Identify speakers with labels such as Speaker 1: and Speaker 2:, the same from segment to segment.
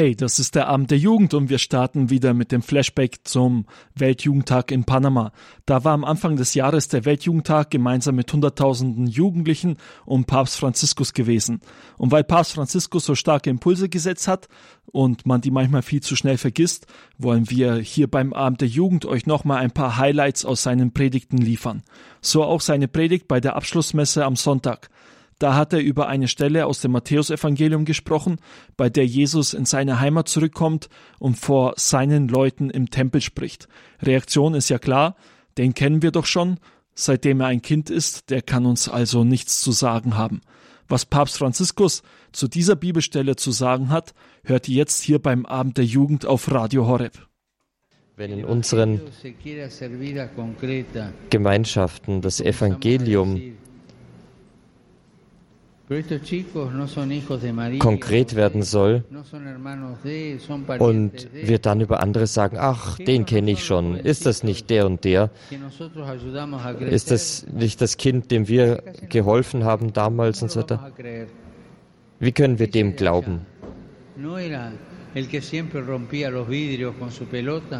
Speaker 1: Hey, das ist der Abend der Jugend und wir starten wieder mit dem Flashback zum Weltjugendtag in Panama. Da war am Anfang des Jahres der Weltjugendtag gemeinsam mit Hunderttausenden Jugendlichen und Papst Franziskus gewesen. Und weil Papst Franziskus so starke Impulse gesetzt hat und man die manchmal viel zu schnell vergisst, wollen wir hier beim Abend der Jugend euch nochmal ein paar Highlights aus seinen Predigten liefern. So auch seine Predigt bei der Abschlussmesse am Sonntag. Da hat er über eine Stelle aus dem Matthäusevangelium gesprochen, bei der Jesus in seine Heimat zurückkommt und vor seinen Leuten im Tempel spricht. Reaktion ist ja klar, den kennen wir doch schon, seitdem er ein Kind ist, der kann uns also nichts zu sagen haben. Was Papst Franziskus zu dieser Bibelstelle zu sagen hat, hört ihr jetzt hier beim Abend der Jugend auf Radio Horeb.
Speaker 2: Wenn in unseren Gemeinschaften das Evangelium konkret werden soll und wir dann über andere sagen, ach, den kenne ich schon, ist das nicht der und der? Ist das nicht das Kind, dem wir geholfen haben damals und so weiter? Wie können wir dem glauben?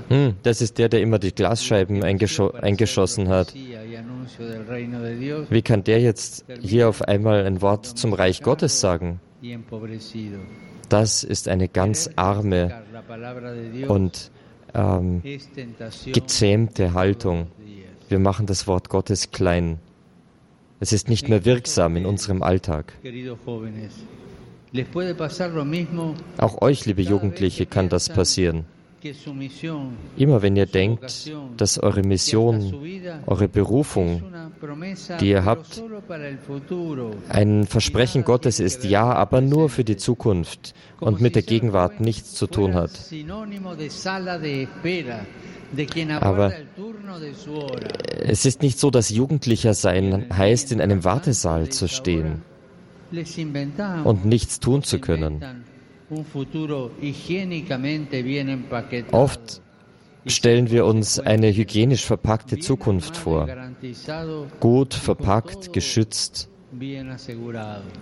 Speaker 2: Hm, das ist der, der immer die Glasscheiben eingeschossen hat. Wie kann der jetzt hier auf einmal ein Wort zum Reich Gottes sagen? Das ist eine ganz arme und ähm, gezähmte Haltung. Wir machen das Wort Gottes klein. Es ist nicht mehr wirksam in unserem Alltag. Auch euch, liebe Jugendliche, kann das passieren. Immer wenn ihr denkt, dass eure Mission, eure Berufung, die ihr habt, ein Versprechen Gottes ist, ja, aber nur für die Zukunft und mit der Gegenwart nichts zu tun hat. Aber es ist nicht so, dass Jugendlicher sein heißt, in einem Wartesaal zu stehen und nichts tun zu können. Oft stellen wir uns eine hygienisch verpackte Zukunft vor. Gut verpackt, geschützt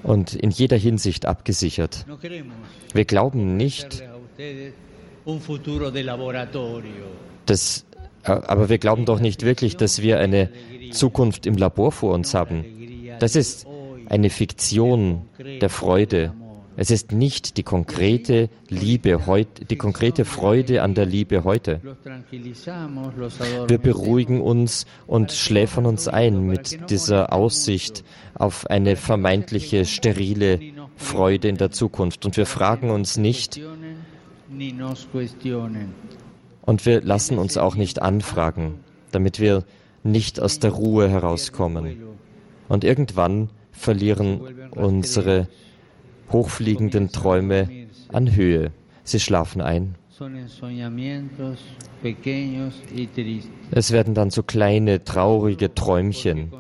Speaker 2: und in jeder Hinsicht abgesichert. Wir glauben nicht, dass, aber wir glauben doch nicht wirklich, dass wir eine Zukunft im Labor vor uns haben. Das ist eine Fiktion der Freude. Es ist nicht die konkrete Liebe heute, die konkrete Freude an der Liebe heute. Wir beruhigen uns und schläfern uns ein mit dieser Aussicht auf eine vermeintliche sterile Freude in der Zukunft. Und wir fragen uns nicht und wir lassen uns auch nicht anfragen, damit wir nicht aus der Ruhe herauskommen. Und irgendwann verlieren unsere hochfliegenden Träume an Höhe. Sie schlafen ein. Es werden dann so kleine, traurige Träumchen.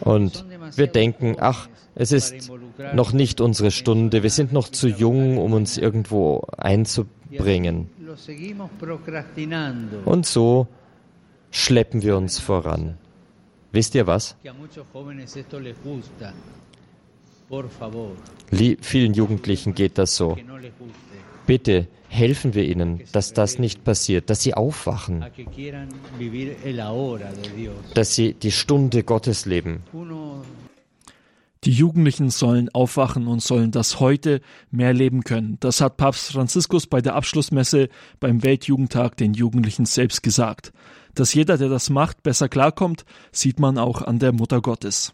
Speaker 2: Und wir denken, ach, es ist noch nicht unsere Stunde, wir sind noch zu jung, um uns irgendwo einzubringen. Und so schleppen wir uns voran. Wisst ihr was? vielen Jugendlichen geht das so. Bitte helfen wir ihnen, dass das nicht passiert, dass sie aufwachen, dass sie die Stunde Gottes leben.
Speaker 1: Die Jugendlichen sollen aufwachen und sollen das heute mehr leben können. Das hat Papst Franziskus bei der Abschlussmesse beim Weltjugendtag den Jugendlichen selbst gesagt. Dass jeder, der das macht, besser klarkommt, sieht man auch an der Mutter Gottes.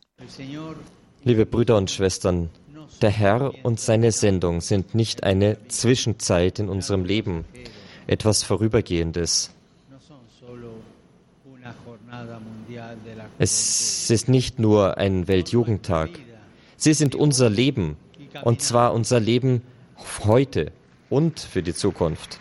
Speaker 2: Liebe Brüder und Schwestern, der Herr und seine Sendung sind nicht eine Zwischenzeit in unserem Leben, etwas Vorübergehendes. Es ist nicht nur ein Weltjugendtag. Sie sind unser Leben, und zwar unser Leben heute und für die Zukunft.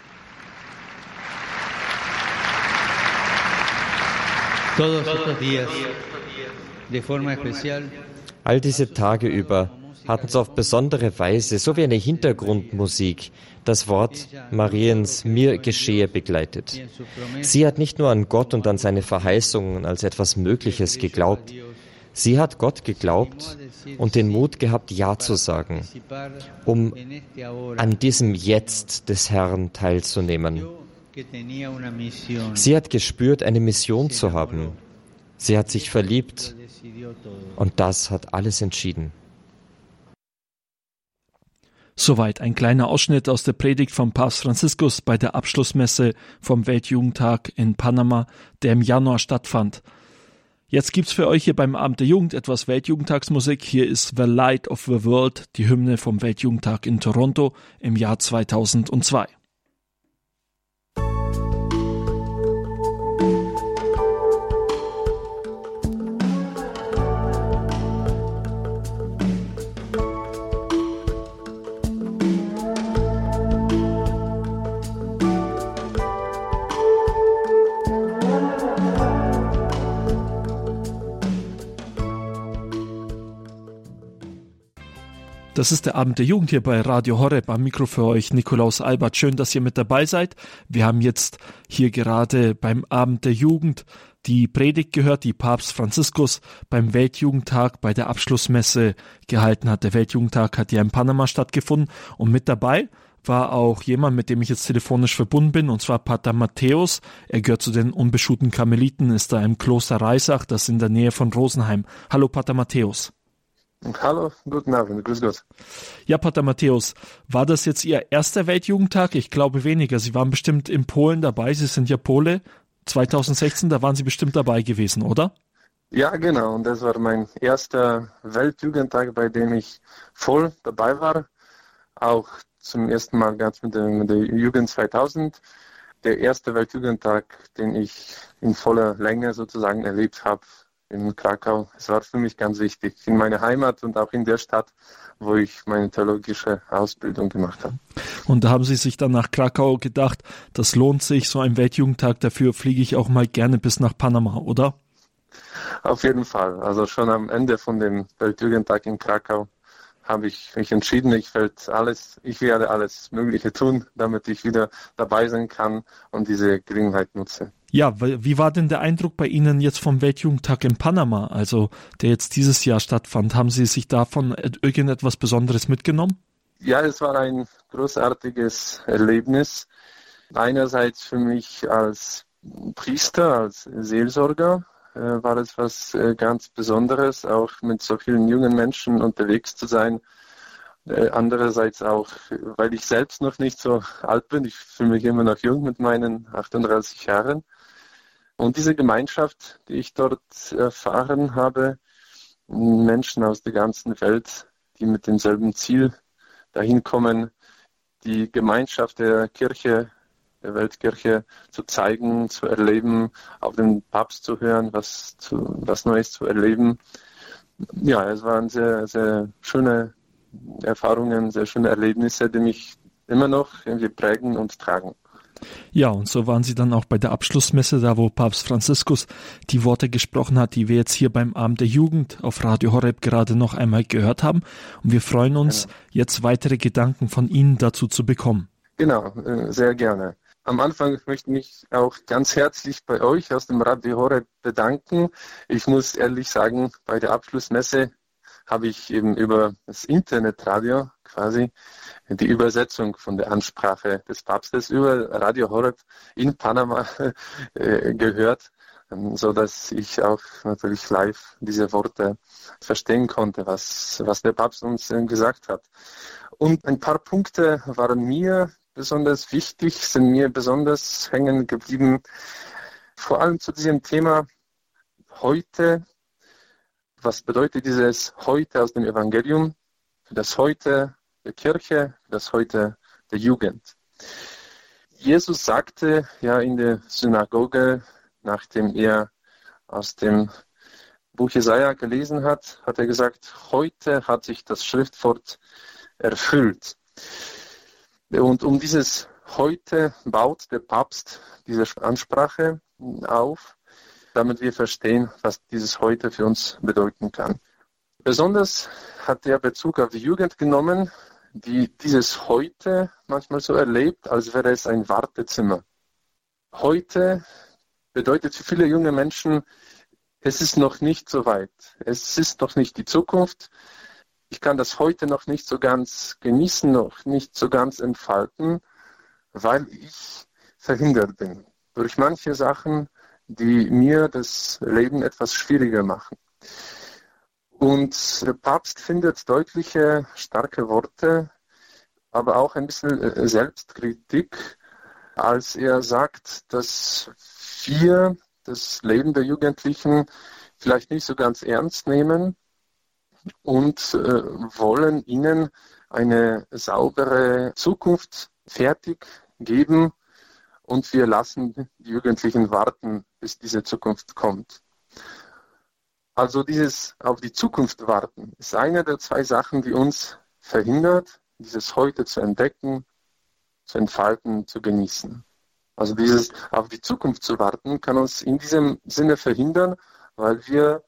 Speaker 2: All diese Tage über hatten sie auf besondere Weise, so wie eine Hintergrundmusik, das Wort Mariens mir geschehe begleitet. Sie hat nicht nur an Gott und an seine Verheißungen als etwas Mögliches geglaubt, Sie hat Gott geglaubt und den Mut gehabt, Ja zu sagen, um an diesem Jetzt des Herrn teilzunehmen. Sie hat gespürt, eine Mission zu haben. Sie hat sich verliebt und das hat alles entschieden.
Speaker 1: Soweit ein kleiner Ausschnitt aus der Predigt von Papst Franziskus bei der Abschlussmesse vom Weltjugendtag in Panama, der im Januar stattfand. Jetzt gibt's für euch hier beim Abend der Jugend etwas Weltjugendtagsmusik. Hier ist The Light of the World, die Hymne vom Weltjugendtag in Toronto im Jahr 2002. Das ist der Abend der Jugend hier bei Radio Horeb. Am Mikro für euch Nikolaus Albert. Schön, dass ihr mit dabei seid. Wir haben jetzt hier gerade beim Abend der Jugend die Predigt gehört, die Papst Franziskus beim Weltjugendtag bei der Abschlussmesse gehalten hat. Der Weltjugendtag hat ja in Panama stattgefunden und mit dabei war auch jemand, mit dem ich jetzt telefonisch verbunden bin, und zwar Pater Matthäus. Er gehört zu den unbeschuhten Karmeliten, ist da im Kloster Reisach, das in der Nähe von Rosenheim. Hallo Pater Matthäus.
Speaker 3: Hallo, guten Abend, grüß Gott.
Speaker 1: Ja, Pater Matthäus, war das jetzt Ihr erster Weltjugendtag? Ich glaube weniger. Sie waren bestimmt in Polen dabei. Sie sind ja Pole. 2016, da waren Sie bestimmt dabei gewesen, oder?
Speaker 3: Ja, genau. Und das war mein erster Weltjugendtag, bei dem ich voll dabei war. Auch zum ersten Mal ganz mit der, mit der Jugend 2000. Der erste Weltjugendtag, den ich in voller Länge sozusagen erlebt habe, in Krakau. Es war für mich ganz wichtig, in meiner Heimat und auch in der Stadt, wo ich meine theologische Ausbildung gemacht habe.
Speaker 1: Und da haben Sie sich dann nach Krakau gedacht, das lohnt sich, so ein Weltjugendtag, dafür fliege ich auch mal gerne bis nach Panama, oder?
Speaker 3: Auf jeden Fall. Also schon am Ende von dem Weltjugendtag in Krakau habe ich mich entschieden, ich werde alles, ich werde alles Mögliche tun, damit ich wieder dabei sein kann und diese Gelegenheit nutze.
Speaker 1: Ja, wie war denn der Eindruck bei Ihnen jetzt vom Weltjugendtag in Panama, also der jetzt dieses Jahr stattfand? Haben Sie sich davon irgendetwas Besonderes mitgenommen?
Speaker 3: Ja, es war ein großartiges Erlebnis. Einerseits für mich als Priester, als Seelsorger war es was äh, ganz Besonderes, auch mit so vielen jungen Menschen unterwegs zu sein. Äh, andererseits auch, weil ich selbst noch nicht so alt bin, ich fühle mich immer noch jung mit meinen 38 Jahren. Und diese Gemeinschaft, die ich dort erfahren habe, Menschen aus der ganzen Welt, die mit demselben Ziel dahin kommen, die Gemeinschaft der Kirche, der Weltkirche zu zeigen, zu erleben, auf den Papst zu hören, was, zu, was Neues zu erleben. Ja, es waren sehr, sehr schöne Erfahrungen, sehr schöne Erlebnisse, die mich immer noch irgendwie prägen und tragen.
Speaker 1: Ja, und so waren sie dann auch bei der Abschlussmesse, da wo Papst Franziskus die Worte gesprochen hat, die wir jetzt hier beim Abend der Jugend auf Radio Horeb gerade noch einmal gehört haben. Und wir freuen uns, genau. jetzt weitere Gedanken von Ihnen dazu zu bekommen.
Speaker 3: Genau, äh, sehr gerne. Am Anfang möchte ich mich auch ganz herzlich bei euch aus dem Radio Horeb bedanken. Ich muss ehrlich sagen, bei der Abschlussmesse habe ich eben über das Internetradio quasi die Übersetzung von der Ansprache des Papstes über Radio Horeb in Panama äh, gehört, ähm, so dass ich auch natürlich live diese Worte verstehen konnte, was, was der Papst uns äh, gesagt hat. Und ein paar Punkte waren mir besonders wichtig, sind mir besonders hängen geblieben, vor allem zu diesem Thema heute. Was bedeutet dieses heute aus dem Evangelium? Das heute der Kirche, das heute der Jugend. Jesus sagte ja in der Synagoge, nachdem er aus dem Buch Jesaja gelesen hat, hat er gesagt, heute hat sich das Schriftwort erfüllt. Und um dieses heute baut der Papst diese Ansprache auf, damit wir verstehen, was dieses heute für uns bedeuten kann. Besonders hat er Bezug auf die Jugend genommen, die dieses heute manchmal so erlebt, als wäre es ein Wartezimmer. Heute bedeutet für viele junge Menschen, es ist noch nicht so weit. Es ist noch nicht die Zukunft. Ich kann das heute noch nicht so ganz genießen, noch nicht so ganz entfalten, weil ich verhindert bin durch manche Sachen, die mir das Leben etwas schwieriger machen. Und der Papst findet deutliche, starke Worte, aber auch ein bisschen äh, Selbstkritik, als er sagt, dass wir das Leben der Jugendlichen vielleicht nicht so ganz ernst nehmen und äh, wollen ihnen eine saubere Zukunft fertig geben und wir lassen die Jugendlichen warten, bis diese Zukunft kommt. Also dieses auf die Zukunft warten ist eine der zwei Sachen, die uns verhindert, dieses heute zu entdecken, zu entfalten, zu genießen. Also dieses auf die Zukunft zu warten, kann uns in diesem Sinne verhindern, weil wir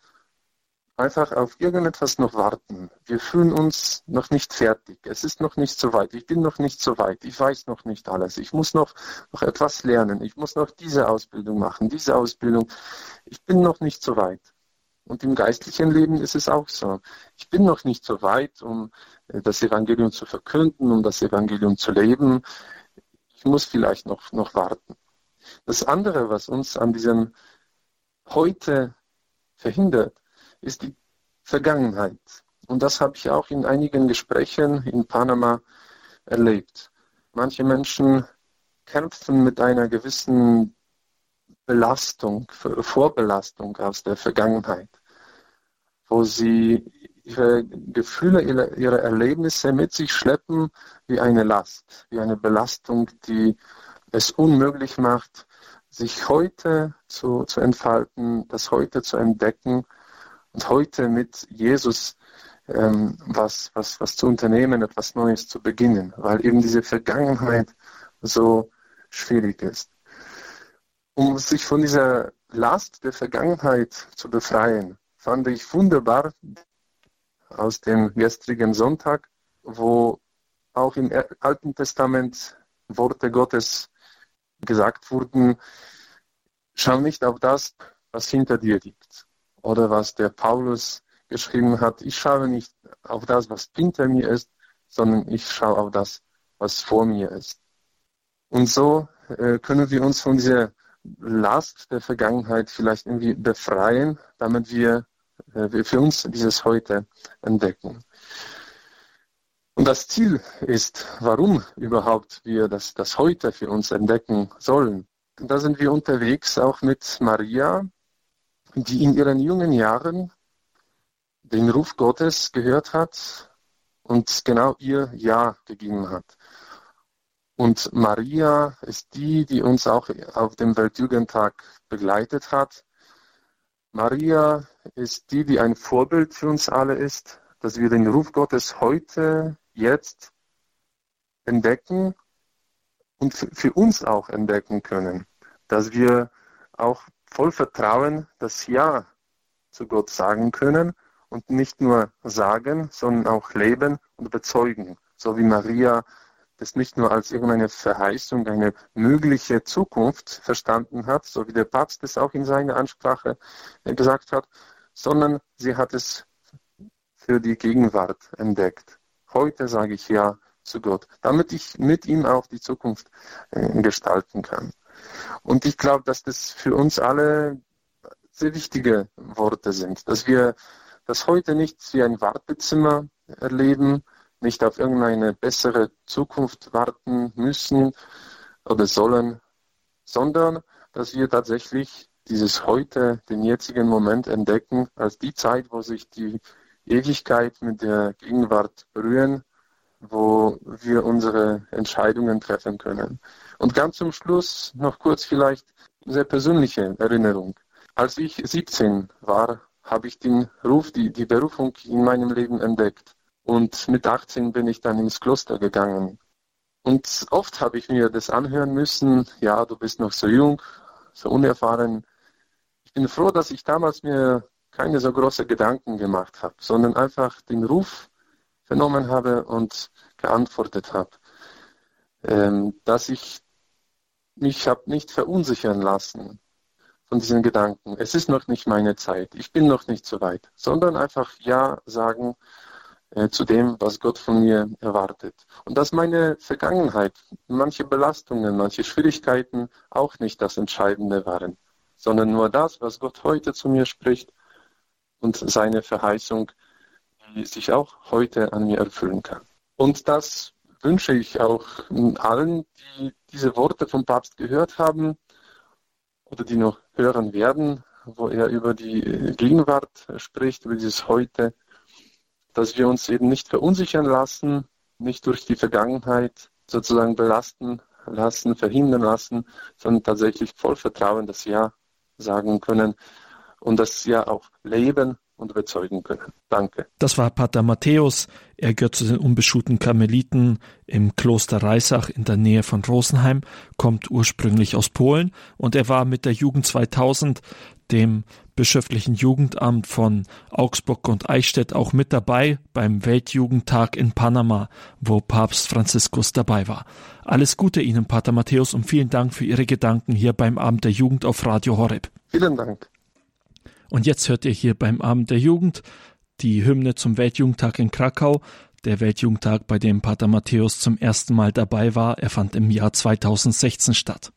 Speaker 3: einfach auf irgendetwas noch warten. Wir fühlen uns noch nicht fertig. Es ist noch nicht so weit. Ich bin noch nicht so weit. Ich weiß noch nicht alles. Ich muss noch, noch etwas lernen. Ich muss noch diese Ausbildung machen, diese Ausbildung. Ich bin noch nicht so weit. Und im geistlichen Leben ist es auch so. Ich bin noch nicht so weit, um äh, das Evangelium zu verkünden, um das Evangelium zu leben. Ich muss vielleicht noch, noch warten. Das andere, was uns an diesem heute verhindert, ist die Vergangenheit. Und das habe ich auch in einigen Gesprächen in Panama erlebt. Manche Menschen kämpfen mit einer gewissen Belastung, Vorbelastung aus der Vergangenheit, wo sie ihre Gefühle, ihre, Erlebnisse mit sich schleppen wie eine Last, wie eine Belastung, die es unmöglich macht, sich heute zu, zu entfalten, das heute zu entdecken und heute mit Jesus ähm, was, was, was zu unternehmen, etwas Neues zu beginnen, weil eben diese Vergangenheit so schwierig ist. Um sich von dieser Last der Vergangenheit zu befreien, fand ich wunderbar aus dem gestrigen Sonntag, wo auch im Alten Testament Worte Gottes gesagt wurden, schau nicht auf das, was hinter dir liegt, oder was der Paulus geschrieben hat, ich schaue nicht auf das, was hinter mir ist, sondern ich schaue auf das, was vor mir ist. Und so äh, können wir uns von dieser Last der Vergangenheit vielleicht irgendwie befreien, damit wir äh, für uns dieses Heute entdecken. Und das Ziel ist, warum überhaupt wir das, das Heute für uns entdecken sollen. Da sind wir unterwegs auch mit Maria, die in ihren jungen Jahren den Ruf Gottes gehört hat und genau ihr Ja gegeben hat. Und Maria ist die, die uns auch auf dem Weltjugendtag begleitet hat. Maria ist die, die ein Vorbild für uns alle ist, dass wir den Ruf Gottes heute, jetzt entdecken und für uns auch entdecken können. Dass wir auch voll Vertrauen das Ja zu Gott sagen können und nicht nur sagen, sondern auch leben und bezeugen. So wie Maria das nicht nur als irgendeine Verheißung, eine mögliche Zukunft verstanden hat, so wie der Papst es auch in seiner Ansprache gesagt hat, sondern sie hat es für die Gegenwart entdeckt. Heute sage ich Ja zu Gott, damit ich mit ihm auch die Zukunft äh, gestalten kann. Und ich glaube, dass das für uns alle sehr wichtige Worte sind, dass wir das heute nicht wie ein Wartezimmer erleben, nicht auf irgendeine bessere Zukunft warten müssen oder sollen, sondern dass wir tatsächlich dieses heute, den jetzigen Moment entdecken, als die Zeit, wo sich die Ewigkeit mit der Gegenwart berühren, wo wir unsere Entscheidungen treffen können. Und ganz zum Schluss noch kurz vielleicht sehr persönliche Erinnerung. Als ich 17 war, habe ich den Ruf, die, die Berufung in meinem Leben entdeckt. Und mit 18 bin ich dann ins Kloster gegangen. Und oft habe ich mir das anhören müssen, ja, du bist noch so jung, so unerfahren. Ich bin froh, dass ich damals mir keine so große Gedanken gemacht habe, sondern einfach den Ruf vernommen habe und geantwortet habe. Ähm, dass ich mich habe nicht verunsichern lassen, von diesen Gedanken. Es ist noch nicht meine Zeit. Ich bin noch nicht so weit. Sondern einfach Ja sagen äh, zu dem, was Gott von mir erwartet. Und dass meine Vergangenheit, manche Belastungen, manche Schwierigkeiten auch nicht das Entscheidende waren, sondern nur das, was Gott heute zu mir spricht und seine Verheißung, die sich auch heute an mir erfüllen kann. Und das wünsche ich auch allen, die diese Worte vom Papst gehört haben oder die noch hören werden, wo er über die Gegenwart spricht, über dieses Heute, dass wir uns eben nicht verunsichern lassen, nicht durch die Vergangenheit sozusagen belasten lassen, verhindern lassen, sondern tatsächlich voll Vertrauen das Ja sagen können und das Ja auch leben und überzeugen können. Danke.
Speaker 1: Das war Pater Matthäus. Er gehört zu den unbeschuhten Karmeliten im Kloster Reisach in der Nähe von Rosenheim, kommt ursprünglich aus Polen und er war mit der Jugend 2000, dem bischöflichen Jugendamt von Augsburg und Eichstätt auch mit dabei beim Weltjugendtag in Panama, wo Papst Franziskus dabei war. Alles Gute Ihnen, Pater Matthäus, und vielen Dank für Ihre Gedanken hier beim Abend der Jugend auf Radio Horeb.
Speaker 3: Vielen Dank.
Speaker 1: Und jetzt hört ihr hier beim Abend der Jugend die Hymne zum Weltjugendtag in Krakau. Der Weltjugendtag, bei dem Pater Matthäus zum ersten Mal dabei war, er fand im Jahr 2016 statt.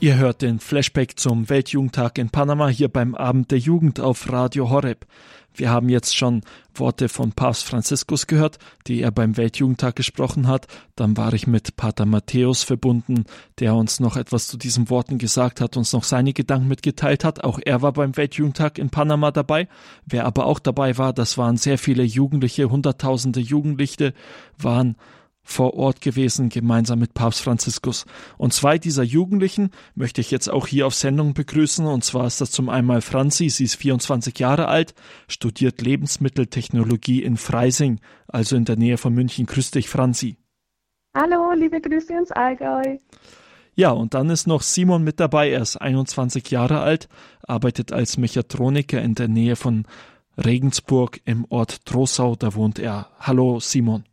Speaker 1: Ihr hört den Flashback zum Weltjugendtag in Panama hier beim Abend der Jugend auf Radio Horeb. Wir haben jetzt schon Worte von Papst Franziskus gehört, die er beim Weltjugendtag gesprochen hat. Dann war ich mit Pater Matthäus verbunden, der uns noch etwas zu diesen Worten gesagt hat, uns noch seine Gedanken mitgeteilt hat. Auch er war beim Weltjugendtag in Panama dabei. Wer aber auch dabei war, das waren sehr viele Jugendliche, hunderttausende Jugendliche waren vor Ort gewesen, gemeinsam mit Papst Franziskus. Und zwei dieser Jugendlichen möchte ich jetzt auch hier auf Sendung begrüßen. Und zwar ist das zum einen Franzi, sie ist 24 Jahre alt, studiert Lebensmitteltechnologie in Freising, also in der Nähe von München. Grüß dich, Franzi.
Speaker 4: Hallo, liebe Grüße ins Allgäu.
Speaker 1: Ja, und dann ist noch Simon mit dabei. Er ist 21 Jahre alt, arbeitet als Mechatroniker in der Nähe von Regensburg im Ort Trossau. Da wohnt er. Hallo, Simon.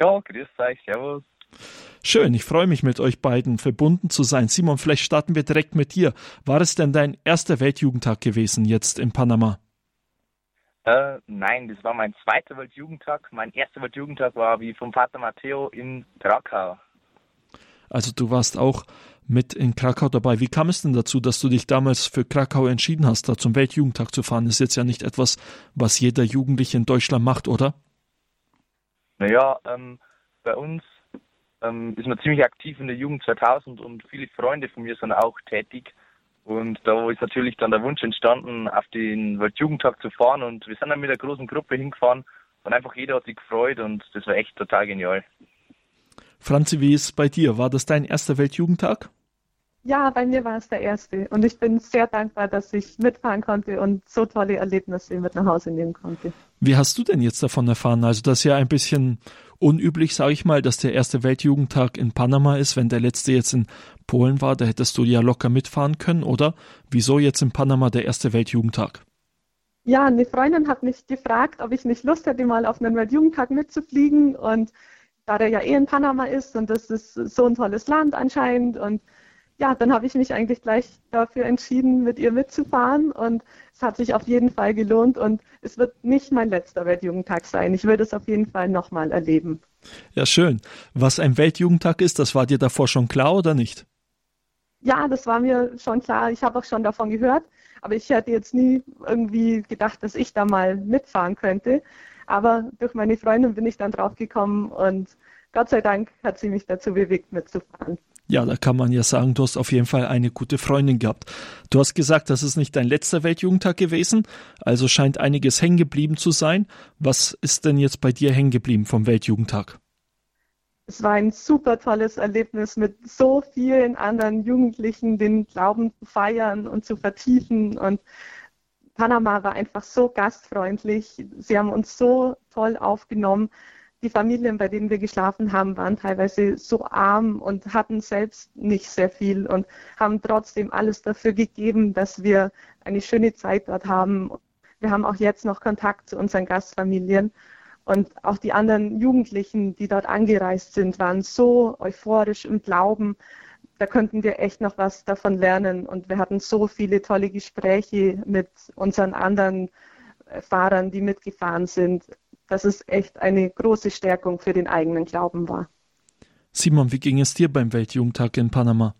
Speaker 5: Ja, grüß euch, servus.
Speaker 1: Schön, ich freue mich mit euch beiden verbunden zu sein. Simon, vielleicht starten wir direkt mit dir. War es denn dein erster Weltjugendtag gewesen jetzt in Panama?
Speaker 5: Äh, nein, das war mein zweiter Weltjugendtag. Mein erster Weltjugendtag war wie vom Vater Matteo in Krakau.
Speaker 1: Also du warst auch mit in Krakau dabei. Wie kam es denn dazu, dass du dich damals für Krakau entschieden hast, da zum Weltjugendtag zu fahren? Das ist jetzt ja nicht etwas, was jeder Jugendliche in Deutschland macht, oder?
Speaker 5: Naja, ähm, bei uns ähm, ist man ziemlich aktiv in der Jugend 2000 und viele Freunde von mir sind auch tätig. Und da ist natürlich dann der Wunsch entstanden, auf den Weltjugendtag zu fahren. Und wir sind dann mit einer großen Gruppe hingefahren und einfach jeder hat sich gefreut und das war echt total genial.
Speaker 1: Franzi, wie ist es bei dir? War das dein erster Weltjugendtag?
Speaker 4: Ja, bei mir war es der erste. Und ich bin sehr dankbar, dass ich mitfahren konnte und so tolle Erlebnisse mit nach Hause nehmen konnte.
Speaker 1: Wie hast du denn jetzt davon erfahren? Also das ist ja ein bisschen unüblich, sage ich mal, dass der erste Weltjugendtag in Panama ist. Wenn der letzte jetzt in Polen war, da hättest du ja locker mitfahren können, oder? Wieso jetzt in Panama der erste Weltjugendtag?
Speaker 4: Ja, eine Freundin hat mich gefragt, ob ich nicht Lust hätte, mal auf einen Weltjugendtag mitzufliegen. Und da der ja eh in Panama ist und das ist so ein tolles Land anscheinend und ja, dann habe ich mich eigentlich gleich dafür entschieden, mit ihr mitzufahren und es hat sich auf jeden Fall gelohnt und es wird nicht mein letzter Weltjugendtag sein. Ich würde es auf jeden Fall nochmal erleben.
Speaker 1: Ja, schön. Was ein Weltjugendtag ist, das war dir davor schon klar oder nicht?
Speaker 4: Ja, das war mir schon klar. Ich habe auch schon davon gehört, aber ich hätte jetzt nie irgendwie gedacht, dass ich da mal mitfahren könnte. Aber durch meine Freundin bin ich dann drauf gekommen und Gott sei Dank hat sie mich dazu bewegt, mitzufahren.
Speaker 1: Ja, da kann man ja sagen, du hast auf jeden Fall eine gute Freundin gehabt. Du hast gesagt, das ist nicht dein letzter Weltjugendtag gewesen, also scheint einiges hängen geblieben zu sein. Was ist denn jetzt bei dir hängen geblieben vom Weltjugendtag?
Speaker 4: Es war ein super tolles Erlebnis mit so vielen anderen Jugendlichen, den Glauben zu feiern und zu vertiefen. Und Panama war einfach so gastfreundlich. Sie haben uns so toll aufgenommen. Die Familien, bei denen wir geschlafen haben, waren teilweise so arm und hatten selbst nicht sehr viel und haben trotzdem alles dafür gegeben, dass wir eine schöne Zeit dort haben. Wir haben auch jetzt noch Kontakt zu unseren Gastfamilien. Und auch die anderen Jugendlichen, die dort angereist sind, waren so euphorisch im Glauben. Da könnten wir echt noch was davon lernen. Und wir hatten so viele tolle Gespräche mit unseren anderen Fahrern, die mitgefahren sind dass es echt eine große Stärkung für den eigenen Glauben war.
Speaker 1: Simon, wie ging es dir beim Weltjugendtag in Panama?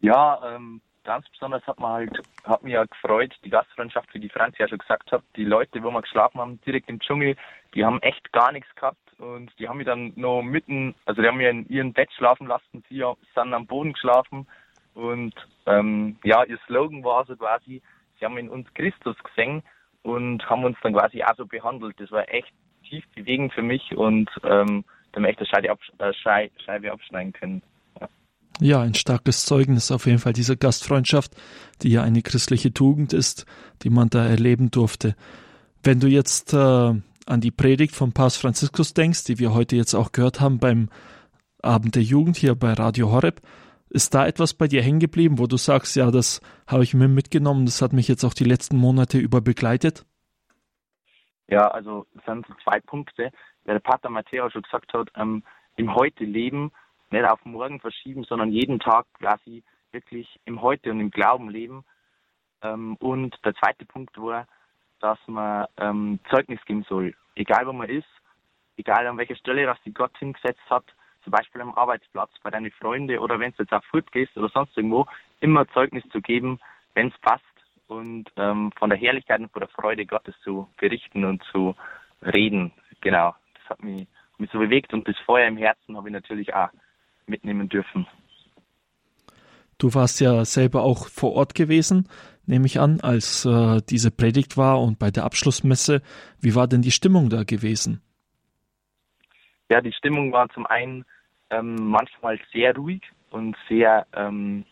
Speaker 5: Ja, ähm, ganz besonders hat man halt, hat mich ja gefreut, die Gastfreundschaft, wie die Franzi ja schon gesagt hat, die Leute, wo wir geschlafen haben, direkt im Dschungel, die haben echt gar nichts gehabt und die haben mich dann noch mitten, also die haben mich in ihrem Bett schlafen lassen, sie sind am Boden geschlafen und ähm, ja, ihr Slogan war so quasi, sie haben in uns Christus gesehen und haben uns dann quasi auch so behandelt. Das war echt tief bewegend für mich und ähm, da ich Scheibe, absch äh, Scheibe abschneiden können. Ja.
Speaker 1: ja, ein starkes Zeugnis auf jeden Fall dieser Gastfreundschaft, die ja eine christliche Tugend ist, die man da erleben durfte. Wenn du jetzt äh, an die Predigt von Papst Franziskus denkst, die wir heute jetzt auch gehört haben beim Abend der Jugend hier bei Radio Horeb, ist da etwas bei dir hängen geblieben, wo du sagst, ja, das habe ich mir mitgenommen, das hat mich jetzt auch die letzten Monate über begleitet?
Speaker 5: Ja, also es sind so zwei Punkte. Der Pater Matteo schon gesagt hat, ähm, im Heute leben, nicht auf morgen verschieben, sondern jeden Tag quasi wirklich im Heute und im Glauben leben. Ähm, und der zweite Punkt war, dass man ähm, Zeugnis geben soll, egal wo man ist, egal an welcher Stelle, dass die Gott hingesetzt hat, zum Beispiel am Arbeitsplatz, bei deinen Freunden oder wenn du jetzt auf Food gehst oder sonst irgendwo, immer Zeugnis zu geben, wenn es passt und ähm, von der Herrlichkeit und von der Freude Gottes zu berichten und zu reden. Genau, das hat mich, mich so bewegt und das Feuer im Herzen habe ich natürlich auch mitnehmen dürfen.
Speaker 1: Du warst ja selber auch vor Ort gewesen, nehme ich an, als äh, diese Predigt war und bei der Abschlussmesse. Wie war denn die Stimmung da gewesen?
Speaker 5: Ja, die Stimmung war zum einen ähm, manchmal sehr ruhig und sehr, ähm,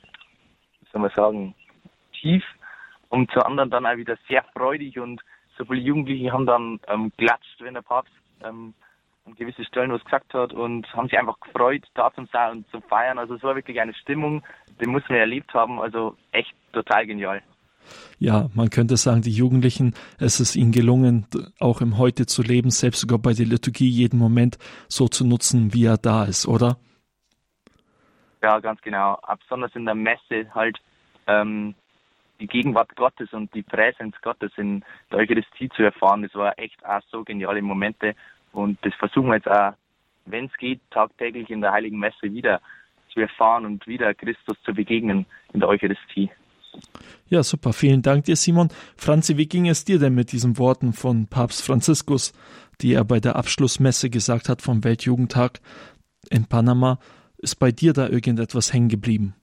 Speaker 5: wie soll man sagen, tief und zu anderen dann auch wieder sehr freudig und so viele Jugendliche haben dann ähm, klatscht, wenn der Papst ähm, an gewisse Stellen was gesagt hat und haben sich einfach gefreut, da zu sein und zu feiern. Also es war wirklich eine Stimmung, die muss man erlebt haben, also echt total genial.
Speaker 1: Ja, man könnte sagen, die Jugendlichen, es ist ihnen gelungen, auch im Heute zu leben, selbst sogar bei der Liturgie jeden Moment so zu nutzen, wie er da ist, oder?
Speaker 5: Ja, ganz genau. Besonders in der Messe halt ähm, die Gegenwart Gottes und die Präsenz Gottes in der Eucharistie zu erfahren, das war echt auch so geniale Momente und das versuchen wir jetzt auch, wenn es geht, tagtäglich in der Heiligen Messe wieder zu erfahren und wieder Christus zu begegnen in der Eucharistie.
Speaker 1: Ja, super. Vielen Dank dir, Simon. Franzi, wie ging es dir denn mit diesen Worten von Papst Franziskus, die er bei der Abschlussmesse gesagt hat vom Weltjugendtag in Panama? Ist bei dir da irgendetwas hängen geblieben?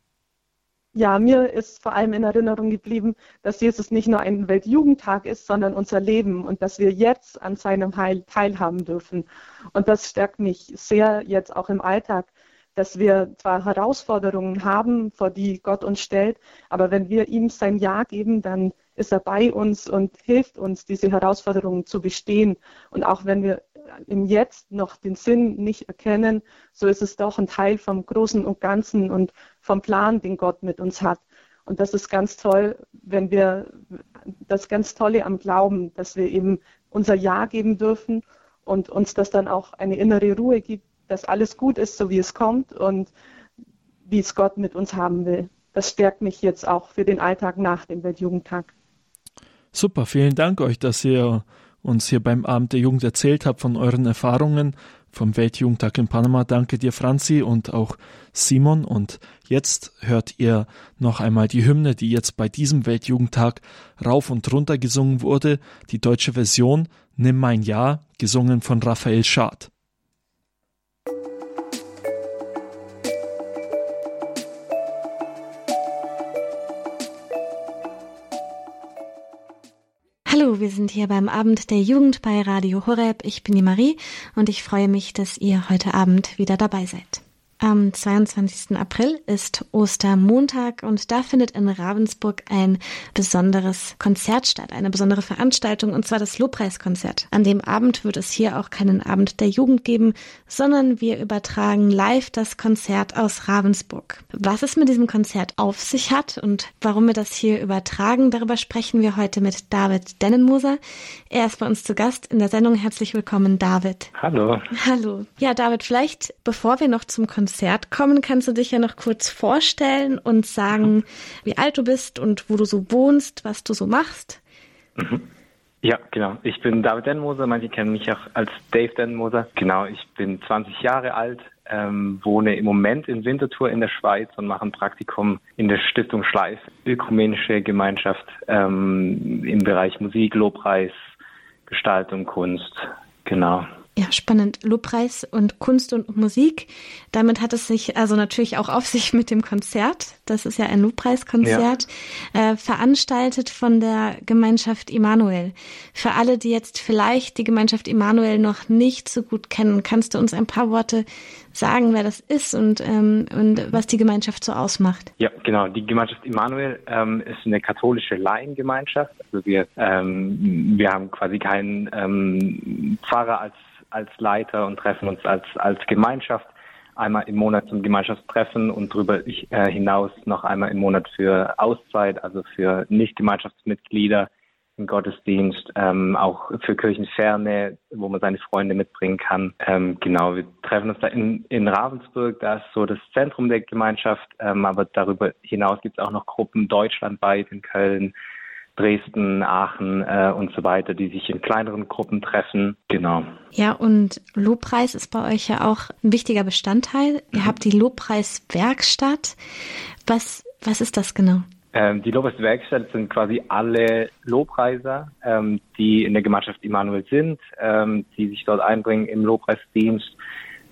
Speaker 4: Ja, mir ist vor allem in Erinnerung geblieben, dass Jesus nicht nur ein Weltjugendtag ist, sondern unser Leben und dass wir jetzt an seinem Heil teilhaben dürfen. Und das stärkt mich sehr jetzt auch im Alltag, dass wir zwar Herausforderungen haben, vor die Gott uns stellt, aber wenn wir ihm sein Ja geben, dann ist er bei uns und hilft uns, diese Herausforderungen zu bestehen. Und auch wenn wir im Jetzt noch den Sinn nicht erkennen, so ist es doch ein Teil vom Großen und Ganzen und vom Plan, den Gott mit uns hat. Und das ist ganz toll, wenn wir das ganz Tolle am Glauben, dass wir eben unser Ja geben dürfen und uns das dann auch eine innere Ruhe gibt, dass alles gut ist, so wie es kommt und wie es Gott mit uns haben will. Das stärkt mich jetzt auch für den Alltag nach dem Weltjugendtag.
Speaker 1: Super, vielen Dank euch, dass ihr uns hier beim Abend der Jugend erzählt habt von euren Erfahrungen vom Weltjugendtag in Panama. Danke dir, Franzi, und auch Simon. Und jetzt hört ihr noch einmal die Hymne, die jetzt bei diesem Weltjugendtag rauf und runter gesungen wurde. Die deutsche Version Nimm mein Ja, gesungen von Raphael Schad.
Speaker 6: Hallo, wir sind hier beim Abend der Jugend bei Radio Horeb. Ich bin die Marie und ich freue mich, dass ihr heute Abend wieder dabei seid. Am 22. April ist Ostermontag und da findet in Ravensburg ein besonderes Konzert statt, eine besondere Veranstaltung und zwar das Lobpreiskonzert. An dem Abend wird es hier auch keinen Abend der Jugend geben, sondern wir übertragen live das Konzert aus Ravensburg. Was es mit diesem Konzert auf sich hat und warum wir das hier übertragen, darüber sprechen wir heute mit David Dennenmoser. Er ist bei uns zu Gast in der Sendung. Herzlich willkommen, David.
Speaker 7: Hallo.
Speaker 6: Hallo. Ja, David, vielleicht bevor wir noch zum Konzert Konzert kommen, kannst du dich ja noch kurz vorstellen und sagen, wie alt du bist und wo du so wohnst, was du so machst.
Speaker 7: Mhm. Ja, genau. Ich bin David Denmoser, manche kennen mich auch als Dave Denmoser. Genau, ich bin 20 Jahre alt, ähm, wohne im Moment in Winterthur in der Schweiz und mache ein Praktikum in der Stiftung Schleif, ökumenische Gemeinschaft ähm, im Bereich Musik, Lobpreis, Gestaltung, Kunst. Genau.
Speaker 6: Ja, spannend. Lobpreis und Kunst und Musik. Damit hat es sich also natürlich auch auf sich mit dem Konzert. Das ist ja ein Lobpreiskonzert, ja. äh, veranstaltet von der Gemeinschaft Immanuel. Für alle, die jetzt vielleicht die Gemeinschaft Immanuel noch nicht so gut kennen, kannst du uns ein paar Worte sagen, wer das ist und, ähm, und was die Gemeinschaft so ausmacht?
Speaker 7: Ja, genau. Die Gemeinschaft Immanuel ähm, ist eine katholische Laiengemeinschaft. Also wir, ähm, wir haben quasi keinen ähm, Pfarrer als als Leiter und treffen uns als, als Gemeinschaft einmal im Monat zum Gemeinschaftstreffen und darüber äh, hinaus noch einmal im Monat für Auszeit, also für Nicht-Gemeinschaftsmitglieder im Gottesdienst, ähm, auch für Kirchenferne, wo man seine Freunde mitbringen kann. Ähm, genau, wir treffen uns da in, in Ravensburg, da ist so das Zentrum der Gemeinschaft, ähm, aber darüber hinaus gibt es auch noch Gruppen deutschlandweit in Köln, Dresden, Aachen äh, und so weiter, die sich in kleineren Gruppen treffen. Genau.
Speaker 6: Ja, und Lobpreis ist bei euch ja auch ein wichtiger Bestandteil. Ihr mhm. habt die Lobpreiswerkstatt. Was, was ist das genau?
Speaker 7: Ähm, die Lobpreiswerkstatt sind quasi alle Lobpreiser, ähm, die in der Gemeinschaft Immanuel sind, ähm, die sich dort einbringen im Lobpreisdienst.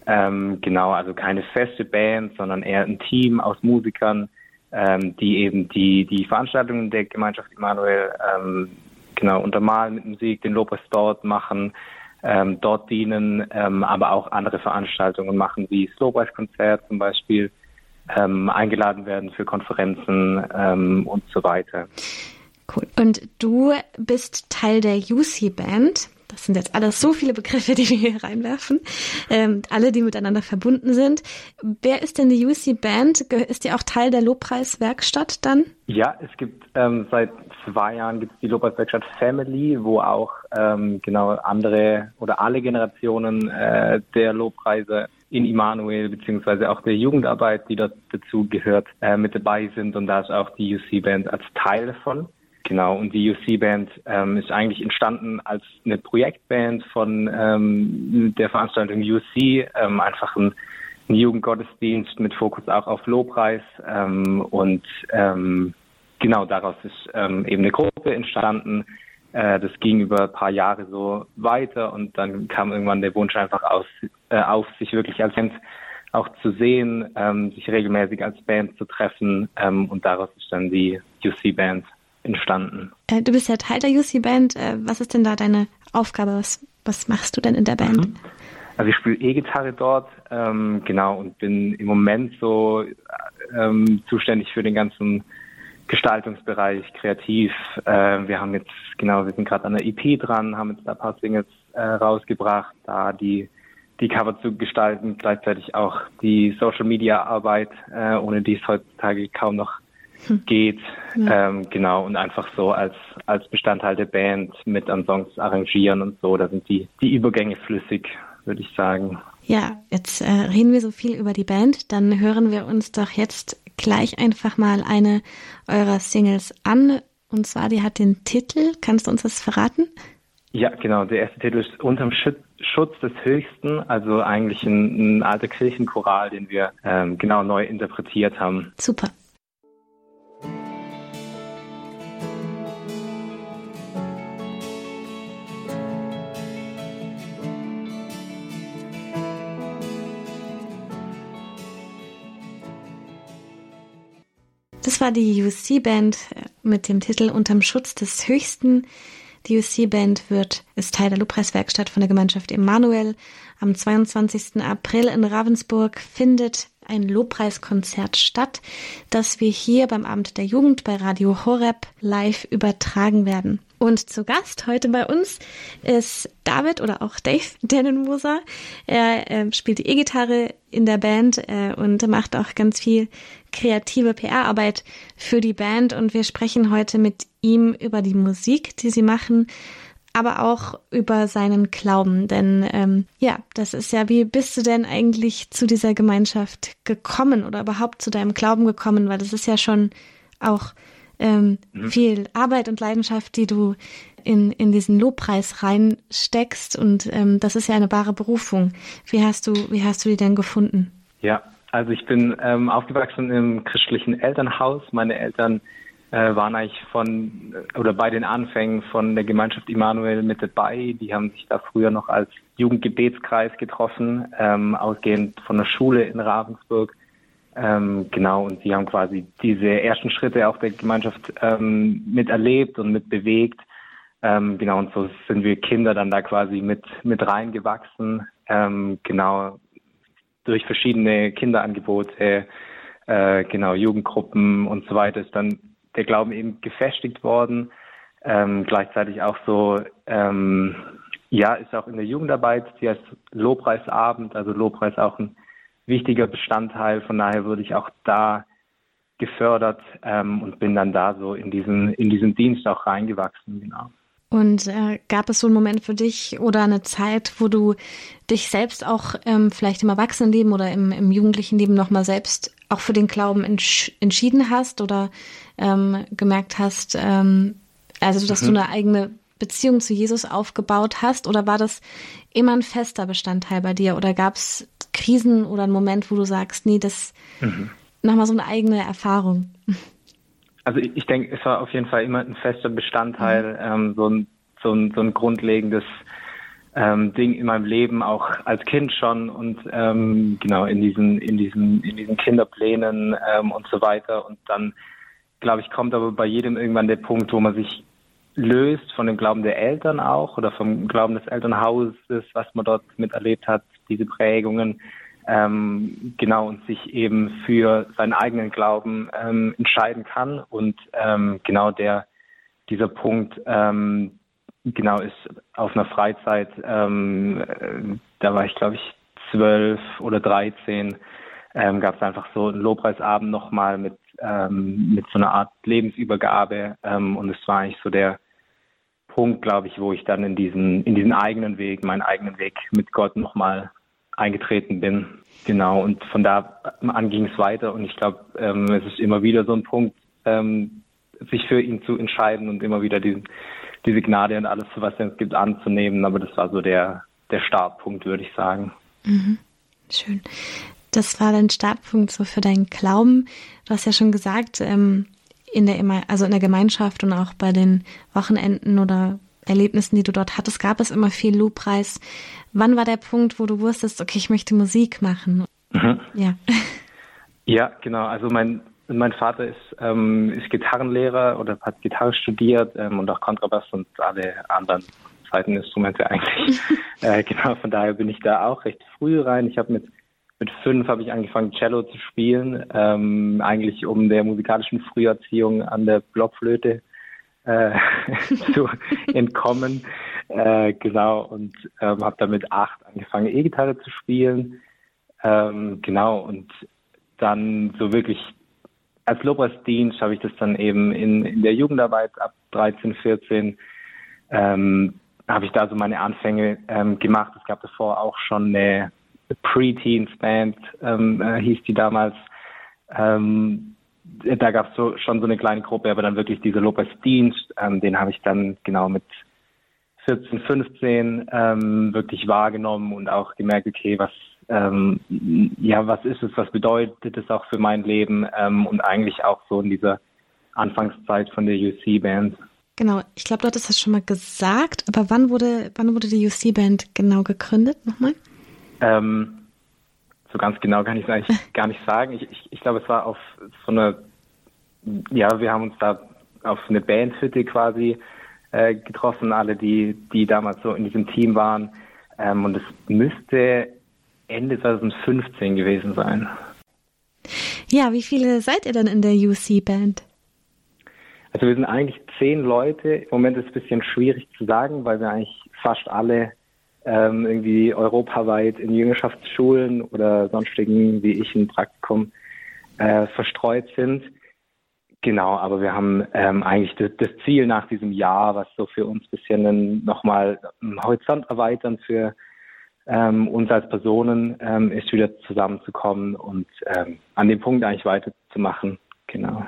Speaker 7: Ähm, genau, also keine feste Band, sondern eher ein Team aus Musikern, ähm, die eben die, die Veranstaltungen der Gemeinschaft Immanuel ähm, genau untermalen mit Musik, den Lobpreis dort machen, ähm, dort dienen, ähm, aber auch andere Veranstaltungen machen, wie das Lobpreiskonzert zum Beispiel, ähm, eingeladen werden für Konferenzen ähm, und so weiter.
Speaker 6: Cool. Und du bist Teil der UC Band. Das sind jetzt alles so viele Begriffe, die wir hier reinwerfen. Ähm, alle, die miteinander verbunden sind. Wer ist denn die UC Band? Ist die auch Teil der Lobpreiswerkstatt dann?
Speaker 7: Ja, es gibt ähm, seit zwei Jahren gibt es die Lobpreiswerkstatt Family, wo auch ähm, genau andere oder alle Generationen äh, der Lobpreise in Immanuel beziehungsweise auch der Jugendarbeit, die dort dazu gehört, äh, mit dabei sind und da ist auch die UC Band als Teil davon. Genau, und die UC-Band ähm, ist eigentlich entstanden als eine Projektband von ähm, der Veranstaltung UC, ähm, einfach ein, ein Jugendgottesdienst mit Fokus auch auf Lobpreis. Ähm, und ähm, genau daraus ist ähm, eben eine Gruppe entstanden. Äh, das ging über ein paar Jahre so weiter und dann kam irgendwann der Wunsch einfach aus, äh, auf, sich wirklich als Band auch zu sehen, ähm, sich regelmäßig als Band zu treffen ähm, und daraus ist dann die UC-Band entstanden.
Speaker 6: Äh, du bist ja Teil der UC Band. Äh, was ist denn da deine Aufgabe? Was, was machst du denn in der Band? Mhm.
Speaker 7: Also ich spiele E-Gitarre dort, ähm, genau, und bin im Moment so ähm, zuständig für den ganzen Gestaltungsbereich, kreativ. Äh, wir haben jetzt, genau, wir sind gerade an der EP dran, haben jetzt da ein paar Singles äh, rausgebracht, da die die Cover zu gestalten, gleichzeitig auch die Social Media Arbeit, äh, ohne die es heutzutage kaum noch. Geht. Ja. Ähm, genau, und einfach so als, als Bestandteil der Band mit an Songs arrangieren und so. Da sind die, die Übergänge flüssig, würde ich sagen.
Speaker 6: Ja, jetzt äh, reden wir so viel über die Band. Dann hören wir uns doch jetzt gleich einfach mal eine eurer Singles an. Und zwar, die hat den Titel. Kannst du uns das verraten?
Speaker 7: Ja, genau. Der erste Titel ist Unterm Schutz des Höchsten, also eigentlich ein, ein alter Kirchenchoral, den wir ähm, genau neu interpretiert haben.
Speaker 6: Super. War die UC-Band äh, mit dem Titel Unterm Schutz des Höchsten. Die UC-Band wird, ist Teil der Lobpreiswerkstatt von der Gemeinschaft Emanuel. Am 22. April in Ravensburg findet ein Lobpreiskonzert statt, das wir hier beim Abend der Jugend bei Radio Horeb live übertragen werden. Und zu Gast heute bei uns ist David oder auch Dave Dennenmoser. Er äh, spielt die E-Gitarre in der Band äh, und macht auch ganz viel kreative PR-Arbeit für die Band. Und wir sprechen heute mit ihm über die Musik, die sie machen, aber auch über seinen Glauben. Denn ähm, ja, das ist ja, wie bist du denn eigentlich zu dieser Gemeinschaft gekommen oder überhaupt zu deinem Glauben gekommen? Weil das ist ja schon auch ähm, mhm. viel Arbeit und Leidenschaft, die du in, in diesen Lobpreis reinsteckst. Und ähm, das ist ja eine wahre Berufung. Wie hast du, wie hast du die denn gefunden?
Speaker 7: Ja, also ich bin ähm, aufgewachsen im christlichen Elternhaus. Meine Eltern äh, waren eigentlich von oder bei den Anfängen von der Gemeinschaft Immanuel mit dabei. Die haben sich da früher noch als Jugendgebetskreis getroffen, ähm, ausgehend von der Schule in Ravensburg. Ähm, genau, und sie haben quasi diese ersten Schritte auch der Gemeinschaft ähm, miterlebt und mitbewegt. Ähm, genau, und so sind wir Kinder dann da quasi mit, mit reingewachsen. Ähm, genau, durch verschiedene Kinderangebote, äh, genau, Jugendgruppen und so weiter ist dann der Glauben eben gefestigt worden. Ähm, gleichzeitig auch so, ähm, ja, ist auch in der Jugendarbeit, die heißt Lobpreisabend, also Lobpreis auch ein wichtiger Bestandteil. Von daher wurde ich auch da gefördert ähm, und bin dann da so in diesen, in diesen Dienst auch reingewachsen, genau.
Speaker 6: Und äh, gab es so einen Moment für dich oder eine Zeit, wo du dich selbst auch ähm, vielleicht im Erwachsenenleben oder im, im jugendlichen Leben nochmal selbst auch für den Glauben entsch entschieden hast oder ähm, gemerkt hast, ähm, also dass mhm. du eine eigene Beziehung zu Jesus aufgebaut hast? Oder war das immer ein fester Bestandteil bei dir? Oder gab es Krisen oder einen Moment, wo du sagst, nee, das mhm. nochmal so eine eigene Erfahrung?
Speaker 7: Also ich, ich denke, es war auf jeden Fall immer ein fester Bestandteil, mhm. ähm, so, ein, so, ein, so ein grundlegendes ähm, Ding in meinem Leben, auch als Kind schon und ähm, genau in diesen, in diesen, in diesen Kinderplänen ähm, und so weiter. Und dann, glaube ich, kommt aber bei jedem irgendwann der Punkt, wo man sich löst von dem Glauben der Eltern auch oder vom Glauben des Elternhauses, was man dort miterlebt hat, diese Prägungen, ähm, genau, und sich eben für seinen eigenen Glauben ähm, entscheiden kann. Und ähm, genau der, dieser Punkt, ähm, genau, ist auf einer Freizeit, ähm, äh, da war ich, glaube ich, zwölf oder dreizehn, ähm, gab es einfach so einen Lobpreisabend nochmal mit, ähm, mit so einer Art Lebensübergabe. Ähm, und es war eigentlich so der, Punkt, glaube ich, wo ich dann in diesen, in diesen eigenen Weg, meinen eigenen Weg mit Gott nochmal eingetreten bin. Genau, und von da an ging es weiter und ich glaube, ähm, es ist immer wieder so ein Punkt, ähm, sich für ihn zu entscheiden und immer wieder diesen, diese Gnade und alles, was es gibt, anzunehmen. Aber das war so der, der Startpunkt, würde ich sagen.
Speaker 6: Mhm. Schön. Das war dein Startpunkt so für deinen Glauben. Du hast ja schon gesagt, ähm, in der also in der Gemeinschaft und auch bei den Wochenenden oder Erlebnissen, die du dort hattest, gab es immer viel Lobpreis. Wann war der Punkt, wo du wusstest, okay, ich möchte Musik machen?
Speaker 7: Mhm. Ja. Ja, genau. Also mein mein Vater ist, ähm, ist Gitarrenlehrer oder hat Gitarre studiert ähm, und auch Kontrabass und alle anderen Seiteninstrumente eigentlich. äh, genau, von daher bin ich da auch recht früh rein. Ich habe mit mit fünf habe ich angefangen, Cello zu spielen, ähm, eigentlich um der musikalischen Früherziehung an der Blockflöte äh, zu entkommen. Äh, genau, und ähm, habe dann mit acht angefangen, E-Gitarre zu spielen. Ähm, genau, und dann so wirklich als Lobpreisdienst habe ich das dann eben in, in der Jugendarbeit ab 13, 14 ähm, habe ich da so meine Anfänge ähm, gemacht. Es gab davor auch schon eine Pre-Teens Band ähm, äh, hieß die damals. Ähm, da gab es so, schon so eine kleine Gruppe, aber dann wirklich dieser Lopez Dienst, ähm, den habe ich dann genau mit 14, 15 ähm, wirklich wahrgenommen und auch gemerkt, okay, was ähm, ja, was ist es, was bedeutet es auch für mein Leben ähm, und eigentlich auch so in dieser Anfangszeit von der UC-Band.
Speaker 6: Genau, ich glaube, du hattest das schon mal gesagt, aber wann wurde, wann wurde die UC-Band genau gegründet nochmal?
Speaker 7: Ähm, so ganz genau kann ich es eigentlich gar nicht sagen. Ich, ich, ich glaube, es war auf so eine, ja, wir haben uns da auf eine Bandhütte quasi äh, getroffen, alle, die, die damals so in diesem Team waren. Ähm, und es müsste Ende 2015 gewesen sein.
Speaker 6: Ja, wie viele seid ihr denn in der UC-Band?
Speaker 7: Also wir sind eigentlich zehn Leute. Im Moment ist es ein bisschen schwierig zu sagen, weil wir eigentlich fast alle ähm, irgendwie europaweit in Jüngerschaftsschulen oder sonstigen, wie ich, ein Praktikum äh, verstreut sind. Genau, aber wir haben ähm, eigentlich das, das, Ziel nach diesem Jahr, was so für uns ein bisschen nochmal einen Horizont erweitern für ähm, uns als Personen, ähm, ist wieder zusammenzukommen und ähm, an dem Punkt eigentlich weiterzumachen. Genau.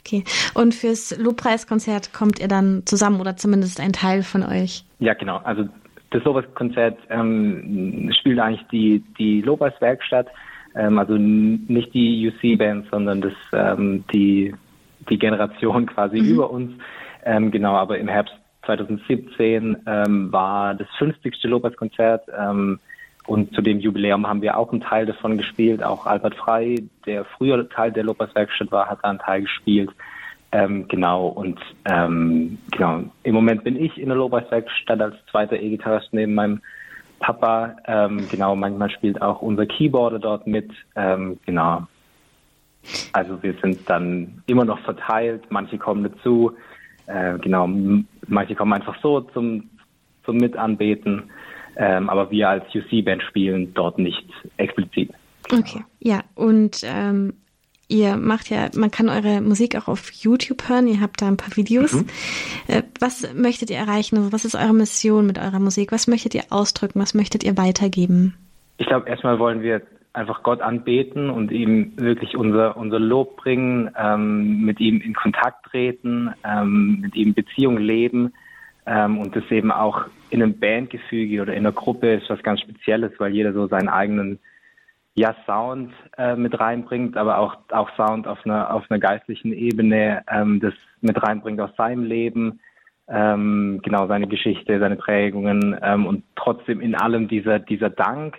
Speaker 6: Okay. Und fürs Lobpreiskonzert kommt ihr dann zusammen oder zumindest ein Teil von euch?
Speaker 7: Ja, genau. Also das Lobpreiskonzert ähm, spielt eigentlich die, die Lobpreiswerkstatt, ähm, also nicht die UC-Band, sondern das, ähm, die, die Generation quasi mhm. über uns. Ähm, genau, aber im Herbst 2017 ähm, war das 50. Lobpreiskonzert ähm, und zu dem Jubiläum haben wir auch einen Teil davon gespielt. Auch Albert Frei, der früher Teil der Lobpreiswerkstatt war, hat da einen Teil gespielt. Ähm, genau, und ähm, genau, im Moment bin ich in der Lobpreiswerkstatt als zweiter E-Gitarrist neben meinem Papa. Ähm, genau, manchmal spielt auch unser Keyboarder dort mit. Ähm, genau. Also wir sind dann immer noch verteilt, manche kommen dazu. Äh, genau, manche kommen einfach so zum, zum Mitanbeten, ähm, aber wir als UC-Band spielen dort nicht explizit.
Speaker 6: Okay, ja, und ähm, Ihr macht ja, man kann eure Musik auch auf YouTube hören. Ihr habt da ein paar Videos. Mhm. Äh, was möchtet ihr erreichen? Also was ist eure Mission mit eurer Musik? Was möchtet ihr ausdrücken? Was möchtet ihr weitergeben?
Speaker 7: Ich glaube, erstmal wollen wir einfach Gott anbeten und ihm wirklich unser, unser Lob bringen, ähm, mit ihm in Kontakt treten, ähm, mit ihm Beziehung leben. Ähm, und das eben auch in einem Bandgefüge oder in einer Gruppe ist was ganz Spezielles, weil jeder so seinen eigenen ja Sound äh, mit reinbringt, aber auch auch Sound auf einer auf einer geistlichen Ebene ähm, das mit reinbringt aus seinem Leben, ähm, genau seine Geschichte, seine Prägungen ähm, und trotzdem in allem dieser dieser Dank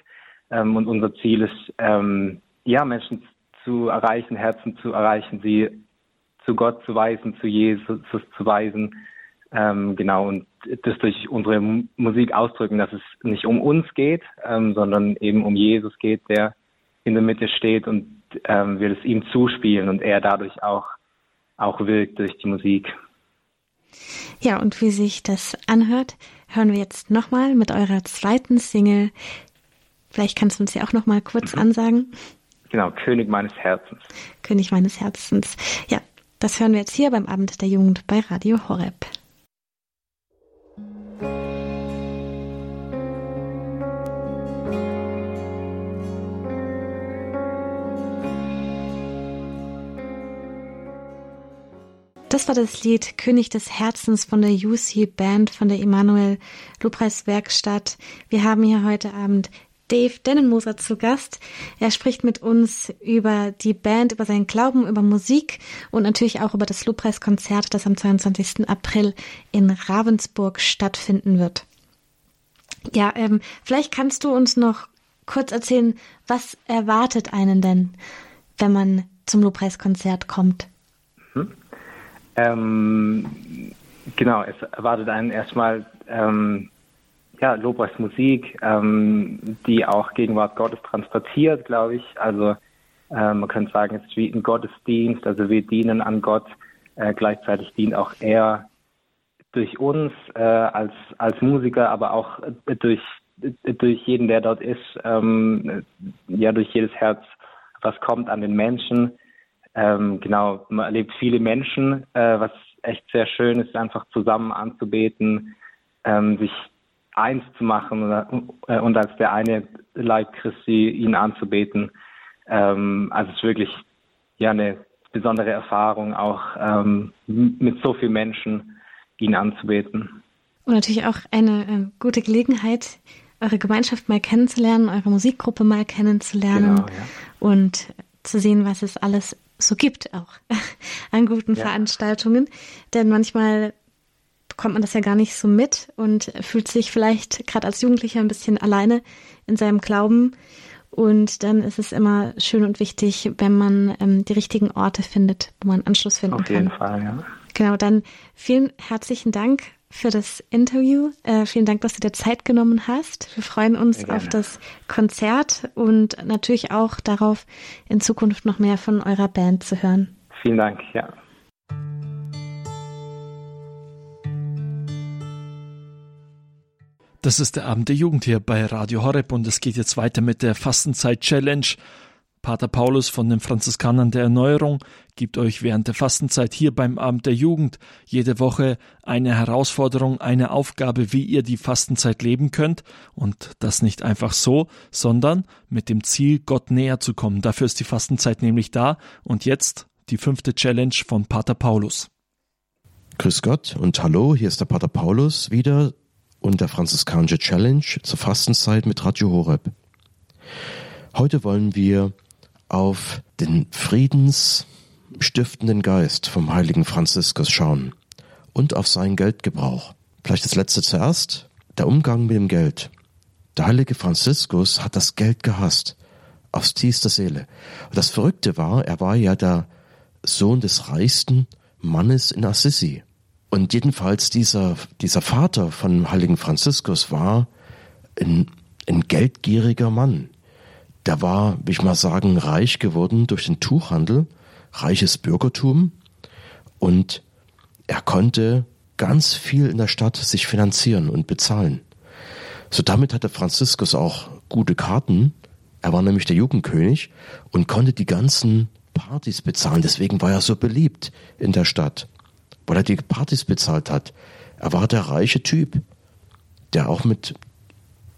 Speaker 7: ähm, und unser Ziel ist ähm, ja Menschen zu erreichen, Herzen zu erreichen, sie zu Gott zu weisen, zu Jesus zu weisen, ähm, genau und das durch unsere Musik ausdrücken, dass es nicht um uns geht, ähm, sondern eben um Jesus geht, der in der Mitte steht und ähm, wir es ihm zuspielen und er dadurch auch, auch wirkt durch die Musik.
Speaker 6: Ja, und wie sich das anhört, hören wir jetzt nochmal mit eurer zweiten Single. Vielleicht kannst du uns ja auch nochmal kurz mhm. ansagen.
Speaker 7: Genau, König meines Herzens.
Speaker 6: König meines Herzens. Ja, das hören wir jetzt hier beim Abend der Jugend bei Radio Horeb. Das war das Lied König des Herzens von der UC Band von der Emanuel Lobpreis Werkstatt. Wir haben hier heute Abend Dave Dennenmoser zu Gast. Er spricht mit uns über die Band, über seinen Glauben, über Musik und natürlich auch über das Lobpreiskonzert, das am 22. April in Ravensburg stattfinden wird. Ja, ähm, vielleicht kannst du uns noch kurz erzählen, was erwartet einen denn, wenn man zum Lobpreiskonzert kommt?
Speaker 7: Hm. Ähm, genau, es erwartet einen erstmal ähm, ja, Lobpreismusik, ähm, die auch Gegenwart Gottes transportiert, glaube ich. Also äh, man könnte sagen, es ist wie ein Gottesdienst, also wir dienen an Gott, äh, gleichzeitig dient auch er durch uns äh, als, als Musiker, aber auch durch, durch jeden, der dort ist, ähm, ja, durch jedes Herz, was kommt an den Menschen. Ähm, genau, man erlebt viele Menschen, äh, was echt sehr schön ist, einfach zusammen anzubeten, ähm, sich eins zu machen äh, und als der eine Leib Christi ihn anzubeten. Ähm, also es ist wirklich ja eine besondere Erfahrung, auch ähm, mit so vielen Menschen ihn anzubeten.
Speaker 6: Und natürlich auch eine äh, gute Gelegenheit, eure Gemeinschaft mal kennenzulernen, eure Musikgruppe mal kennenzulernen genau, ja. und zu sehen, was es alles so gibt auch an guten ja. Veranstaltungen. Denn manchmal bekommt man das ja gar nicht so mit und fühlt sich vielleicht gerade als Jugendlicher ein bisschen alleine in seinem Glauben. Und dann ist es immer schön und wichtig, wenn man ähm, die richtigen Orte findet, wo man Anschluss finden kann. Auf jeden
Speaker 7: kann. Fall, ja.
Speaker 6: Genau, dann vielen herzlichen Dank für das Interview. Äh, vielen Dank, dass du dir Zeit genommen hast. Wir freuen uns auf das Konzert und natürlich auch darauf, in Zukunft noch mehr von eurer Band zu hören.
Speaker 7: Vielen Dank, ja.
Speaker 1: Das ist der Abend der Jugend hier bei Radio Horeb und es geht jetzt weiter mit der Fastenzeit-Challenge. Pater Paulus von den Franziskanern der Erneuerung gibt euch während der Fastenzeit hier beim Abend der Jugend jede Woche eine Herausforderung, eine Aufgabe, wie ihr die Fastenzeit leben könnt und das nicht einfach so, sondern mit dem Ziel, Gott näher zu kommen. Dafür ist die Fastenzeit nämlich da und jetzt die fünfte Challenge von Pater Paulus.
Speaker 8: Grüß Gott und hallo, hier ist der Pater Paulus wieder und der franziskanische Challenge zur Fastenzeit mit Radio Horeb. Heute wollen wir auf den friedensstiftenden Geist vom heiligen Franziskus schauen und auf seinen Geldgebrauch. Vielleicht das letzte zuerst, der Umgang mit dem Geld. Der heilige Franziskus hat das Geld gehasst, aufs tiefste Seele. Und das Verrückte war, er war ja der Sohn des reichsten Mannes in Assisi. Und jedenfalls dieser, dieser Vater von heiligen Franziskus war ein, ein geldgieriger Mann. Der war, wie ich mal sagen, reich geworden durch den Tuchhandel, reiches Bürgertum und er konnte ganz viel in der Stadt sich finanzieren und bezahlen. So damit hatte Franziskus auch gute Karten. Er war nämlich der Jugendkönig und konnte die ganzen Partys bezahlen. Deswegen war er so beliebt in der Stadt weil er die Partys bezahlt hat. Er war der reiche Typ, der auch mit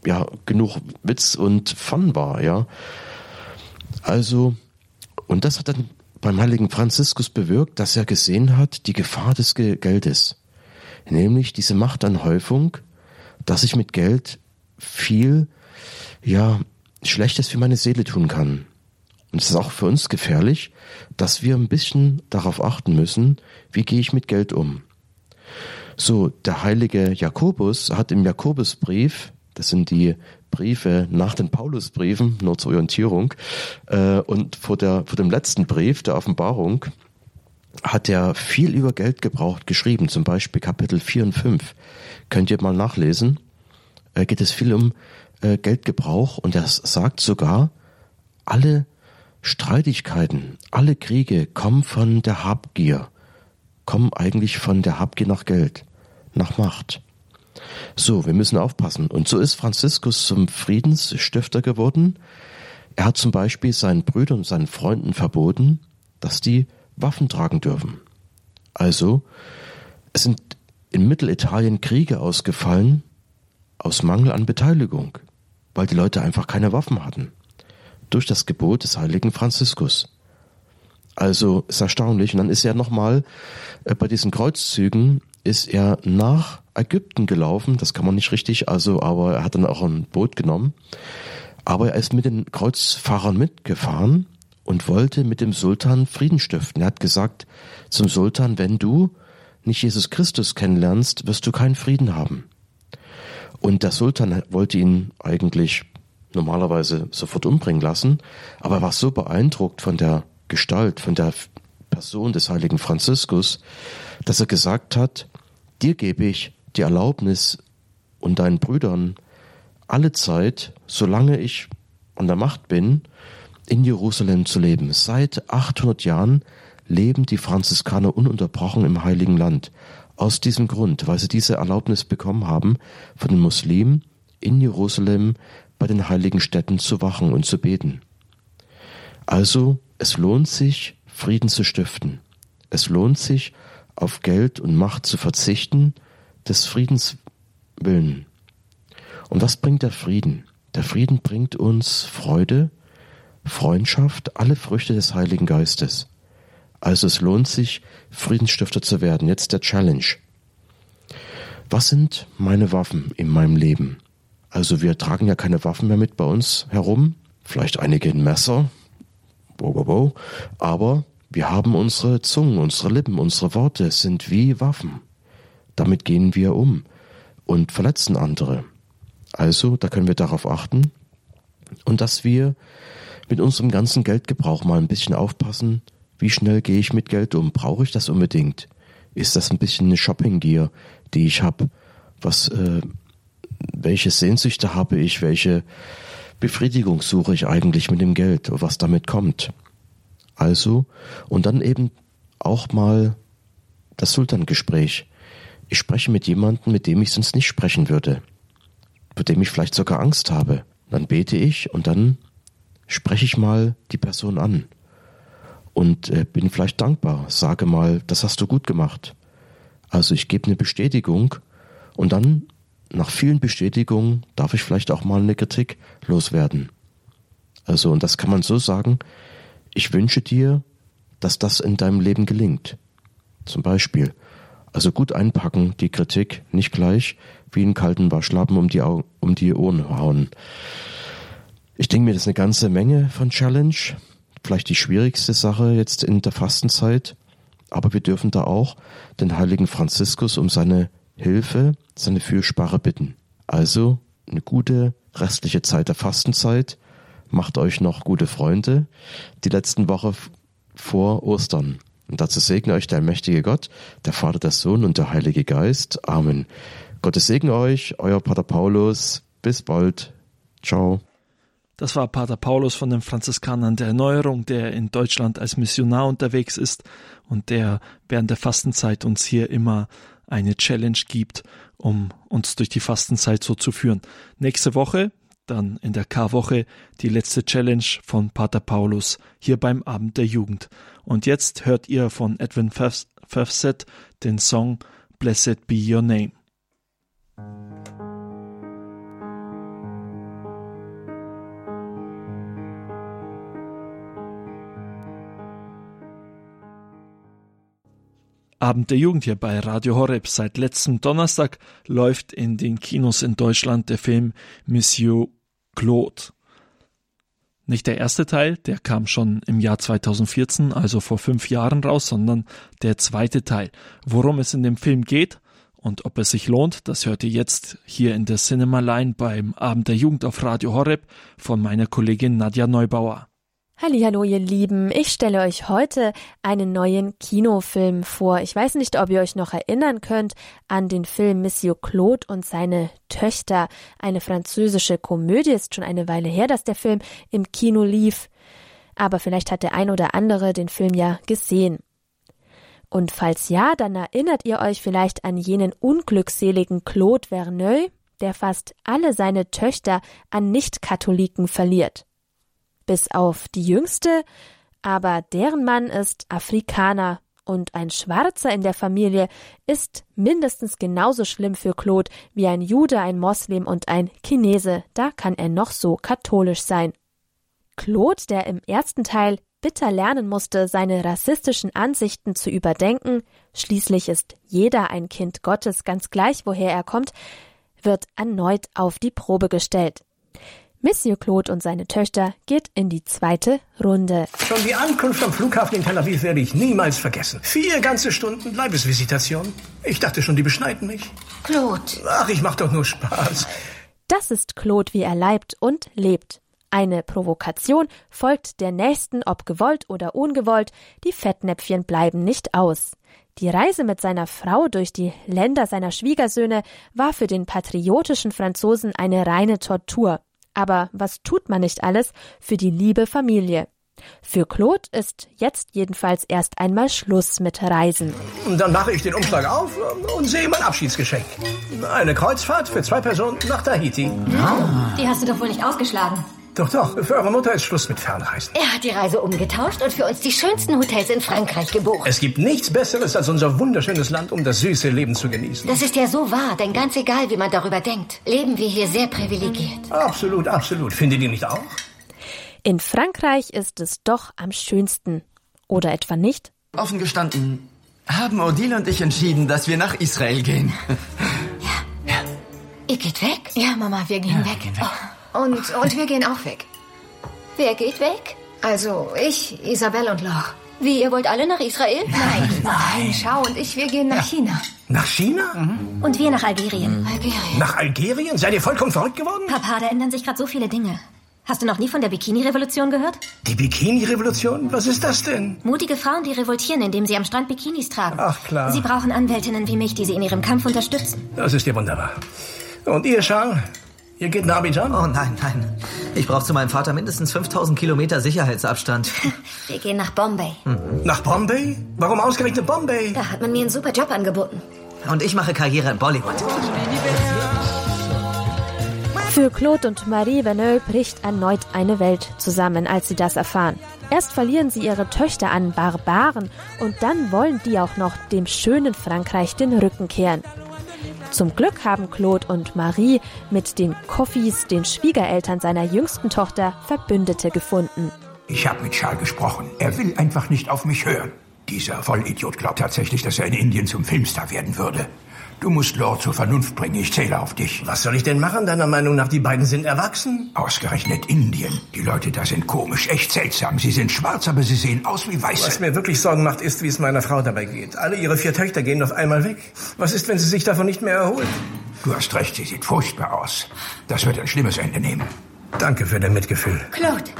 Speaker 8: ja genug Witz und Fun war, ja. Also und das hat dann beim heiligen Franziskus bewirkt, dass er gesehen hat, die Gefahr des Geldes, nämlich diese Machtanhäufung, dass ich mit Geld viel ja Schlechtes für meine Seele tun kann. Und es ist auch für uns gefährlich, dass wir ein bisschen darauf achten müssen, wie gehe ich mit Geld um. So, der heilige Jakobus hat im Jakobusbrief, das sind die Briefe nach den Paulusbriefen, nur zur Orientierung, äh, und vor, der, vor dem letzten Brief der Offenbarung, hat er viel über Geld gebraucht geschrieben, zum Beispiel Kapitel 4 und 5. Könnt ihr mal nachlesen. Äh, geht es viel um äh, Geldgebrauch und er sagt sogar, alle Streitigkeiten, alle Kriege kommen von der Habgier, kommen eigentlich von der Habgier nach Geld, nach Macht. So, wir müssen aufpassen. Und so ist Franziskus zum Friedensstifter geworden. Er hat zum Beispiel seinen Brüdern und seinen Freunden verboten, dass die Waffen tragen dürfen. Also, es sind in Mittelitalien Kriege ausgefallen aus Mangel an Beteiligung, weil die Leute einfach keine Waffen hatten durch das Gebot des heiligen Franziskus. Also ist erstaunlich. Und dann ist er nochmal äh, bei diesen Kreuzzügen ist er nach Ägypten gelaufen. Das kann man nicht richtig, also, aber er hat dann auch ein Boot genommen. Aber er ist mit den Kreuzfahrern mitgefahren und wollte mit dem Sultan Frieden stiften. Er hat gesagt zum Sultan, wenn du nicht Jesus Christus kennenlernst, wirst du keinen Frieden haben. Und der Sultan wollte ihn eigentlich normalerweise sofort umbringen lassen, aber er war so beeindruckt von der Gestalt, von der Person des heiligen Franziskus, dass er gesagt hat, dir gebe ich die Erlaubnis und deinen Brüdern alle Zeit, solange ich an der Macht bin, in Jerusalem zu leben. Seit 800 Jahren leben die Franziskaner ununterbrochen im Heiligen Land. Aus diesem Grund, weil sie diese Erlaubnis bekommen haben von den Muslimen in Jerusalem bei den heiligen Städten zu wachen und zu beten. Also, es lohnt sich, Frieden zu stiften. Es lohnt sich, auf Geld und Macht zu verzichten, des Friedens willen. Und was bringt der Frieden? Der Frieden bringt uns Freude, Freundschaft, alle Früchte des Heiligen Geistes. Also es lohnt sich, Friedensstifter zu werden. Jetzt der Challenge. Was sind meine Waffen in meinem Leben? Also wir tragen ja keine Waffen mehr mit bei uns herum, vielleicht einige ein Messer, bo, bo, bo, aber wir haben unsere Zungen, unsere Lippen, unsere Worte sind wie Waffen. Damit gehen wir um und verletzen andere. Also, da können wir darauf achten und dass wir mit unserem ganzen Geldgebrauch mal ein bisschen aufpassen, wie schnell gehe ich mit Geld um? Brauche ich das unbedingt? Ist das ein bisschen eine Shopping-Gier? die ich habe. Was, äh, welche Sehnsüchte habe ich? Welche Befriedigung suche ich eigentlich mit dem Geld? Was damit kommt? Also, und dann eben auch mal das Sultangespräch. Ich spreche mit jemandem, mit dem ich sonst nicht sprechen würde, vor dem ich vielleicht sogar Angst habe. Dann bete ich und dann spreche ich mal die Person an und äh, bin vielleicht dankbar, sage mal, das hast du gut gemacht. Also ich gebe eine Bestätigung und dann nach vielen Bestätigungen darf ich vielleicht auch mal eine Kritik loswerden. Also und das kann man so sagen, ich wünsche dir, dass das in deinem Leben gelingt. Zum Beispiel. Also gut einpacken, die Kritik, nicht gleich wie einen kalten Waschlappen um die, Au um die Ohren hauen. Ich denke mir, das ist eine ganze Menge von Challenge. Vielleicht die schwierigste Sache jetzt in der Fastenzeit. Aber wir dürfen da auch den heiligen Franziskus um seine Hilfe, seine Fürsprache bitten. Also eine gute restliche Zeit der Fastenzeit. Macht euch noch gute Freunde. Die letzten Woche vor Ostern. Und dazu segne euch der mächtige Gott, der Vater, der Sohn und der Heilige Geist. Amen. Gottes Segen euch, euer Pater Paulus. Bis bald. Ciao.
Speaker 1: Das war Pater Paulus von den Franziskanern der Erneuerung, der in Deutschland als Missionar unterwegs ist und der während der Fastenzeit uns hier immer eine Challenge gibt, um uns durch die Fastenzeit so zu führen. Nächste Woche, dann in der K-Woche, die letzte Challenge von Pater Paulus hier beim Abend der Jugend. Und jetzt hört ihr von Edwin Fafset den Song Blessed Be Your Name. Abend der Jugend hier bei Radio Horeb. Seit letztem Donnerstag läuft in den Kinos in Deutschland der Film Monsieur Claude. Nicht der erste Teil, der kam schon im Jahr 2014, also vor fünf Jahren raus, sondern der zweite Teil. Worum es in dem Film geht und ob es sich lohnt, das hört ihr jetzt hier in der Cinema Line beim Abend der Jugend auf Radio Horeb von meiner Kollegin Nadja Neubauer.
Speaker 9: Hallo, ihr Lieben. Ich stelle euch heute einen neuen Kinofilm vor. Ich weiß nicht, ob ihr euch noch erinnern könnt an den Film Monsieur Claude und seine Töchter. Eine französische Komödie. Ist schon eine Weile her, dass der Film im Kino lief. Aber vielleicht hat der ein oder andere den Film ja gesehen. Und falls ja, dann erinnert ihr euch vielleicht an jenen unglückseligen Claude Verneuil, der fast alle seine Töchter an Nichtkatholiken verliert bis auf die jüngste, aber deren Mann ist Afrikaner und ein Schwarzer in der Familie ist mindestens genauso schlimm für Claude wie ein Jude, ein Moslem und ein Chinese, da kann er noch so katholisch sein. Claude, der im ersten Teil bitter lernen musste, seine rassistischen Ansichten zu überdenken, schließlich ist jeder ein Kind Gottes, ganz gleich woher er kommt, wird erneut auf die Probe gestellt. Monsieur Claude und seine Töchter geht in die zweite Runde.
Speaker 10: Schon die Ankunft am Flughafen in Tel Aviv werde ich niemals vergessen. Vier ganze Stunden Leibesvisitation. Ich dachte schon, die beschneiden mich.
Speaker 11: Claude.
Speaker 10: Ach, ich mach doch nur Spaß.
Speaker 9: Das ist Claude, wie er leibt und lebt. Eine Provokation folgt der nächsten, ob gewollt oder ungewollt. Die Fettnäpfchen bleiben nicht aus. Die Reise mit seiner Frau durch die Länder seiner Schwiegersöhne war für den patriotischen Franzosen eine reine Tortur. Aber was tut man nicht alles für die liebe Familie? Für Claude ist jetzt jedenfalls erst einmal Schluss mit Reisen.
Speaker 10: Dann mache ich den Umschlag auf und sehe mein Abschiedsgeschenk. Eine Kreuzfahrt für zwei Personen nach Tahiti.
Speaker 11: Die hast du doch wohl nicht aufgeschlagen.
Speaker 10: Doch, doch, für eure Mutter ist Schluss mit Fernreisen.
Speaker 11: Er hat die Reise umgetauscht und für uns die schönsten Hotels in Frankreich gebucht.
Speaker 10: Es gibt nichts Besseres als unser wunderschönes Land, um das süße Leben zu genießen.
Speaker 11: Das ist ja so wahr, denn ganz egal, wie man darüber denkt, leben wir hier sehr privilegiert.
Speaker 10: Absolut, absolut. Findet ihr nicht auch?
Speaker 9: In Frankreich ist es doch am schönsten. Oder etwa nicht?
Speaker 12: Offen gestanden, haben Odile und ich entschieden, dass wir nach Israel gehen.
Speaker 11: ja. ja. Ihr geht weg?
Speaker 13: Ja, Mama, wir gehen
Speaker 11: ja,
Speaker 13: weg.
Speaker 11: Gehen weg.
Speaker 13: Oh. Und, und wir gehen auch weg.
Speaker 11: Wer geht weg?
Speaker 13: Also ich, Isabel und Loch.
Speaker 11: Wie, ihr wollt alle nach Israel?
Speaker 13: Nein, nein, Schau und ich, wir gehen nach ja. China.
Speaker 10: Nach China?
Speaker 11: Mhm. Und wir nach Algerien.
Speaker 13: Mhm. Algerien.
Speaker 10: Nach Algerien? Seid ihr vollkommen verrückt geworden?
Speaker 11: Papa, da ändern sich gerade so viele Dinge. Hast du noch nie von der Bikini-Revolution gehört?
Speaker 10: Die Bikini-Revolution? Was ist das denn?
Speaker 11: Mutige Frauen, die revoltieren, indem sie am Strand Bikinis tragen.
Speaker 10: Ach klar.
Speaker 11: Sie brauchen Anwältinnen wie mich, die sie in ihrem Kampf unterstützen.
Speaker 10: Das ist ja wunderbar. Und ihr, Charles? Ihr geht nach Abidjan?
Speaker 14: Oh nein, nein. Ich brauche zu meinem Vater mindestens 5000 Kilometer Sicherheitsabstand.
Speaker 11: Wir gehen nach Bombay.
Speaker 10: Mhm. Nach Bombay? Warum ausgerechnet Bombay?
Speaker 11: Da hat man mir einen super Job angeboten.
Speaker 14: Und ich mache Karriere in Bollywood.
Speaker 9: Für Claude und Marie Verneuil bricht erneut eine Welt zusammen, als sie das erfahren. Erst verlieren sie ihre Töchter an Barbaren und dann wollen die auch noch dem schönen Frankreich den Rücken kehren. Zum Glück haben Claude und Marie mit den Coffees, den Schwiegereltern seiner jüngsten Tochter, Verbündete gefunden.
Speaker 15: Ich habe mit Charles gesprochen. Er will einfach nicht auf mich hören. Dieser Vollidiot glaubt tatsächlich, dass er in Indien zum Filmstar werden würde. Du musst Lord zur Vernunft bringen. Ich zähle auf dich.
Speaker 10: Was soll ich denn machen, deiner Meinung nach? Die beiden sind erwachsen.
Speaker 15: Ausgerechnet Indien. Die Leute da sind komisch, echt seltsam. Sie sind schwarz, aber sie sehen aus wie Weiße.
Speaker 10: Was mir wirklich Sorgen macht, ist, wie es meiner Frau dabei geht. Alle ihre vier Töchter gehen auf einmal weg. Was ist, wenn sie sich davon nicht mehr erholt?
Speaker 15: Du hast recht, sie sieht furchtbar aus. Das wird ein schlimmes Ende nehmen.
Speaker 10: Danke für dein Mitgefühl.
Speaker 11: Claude.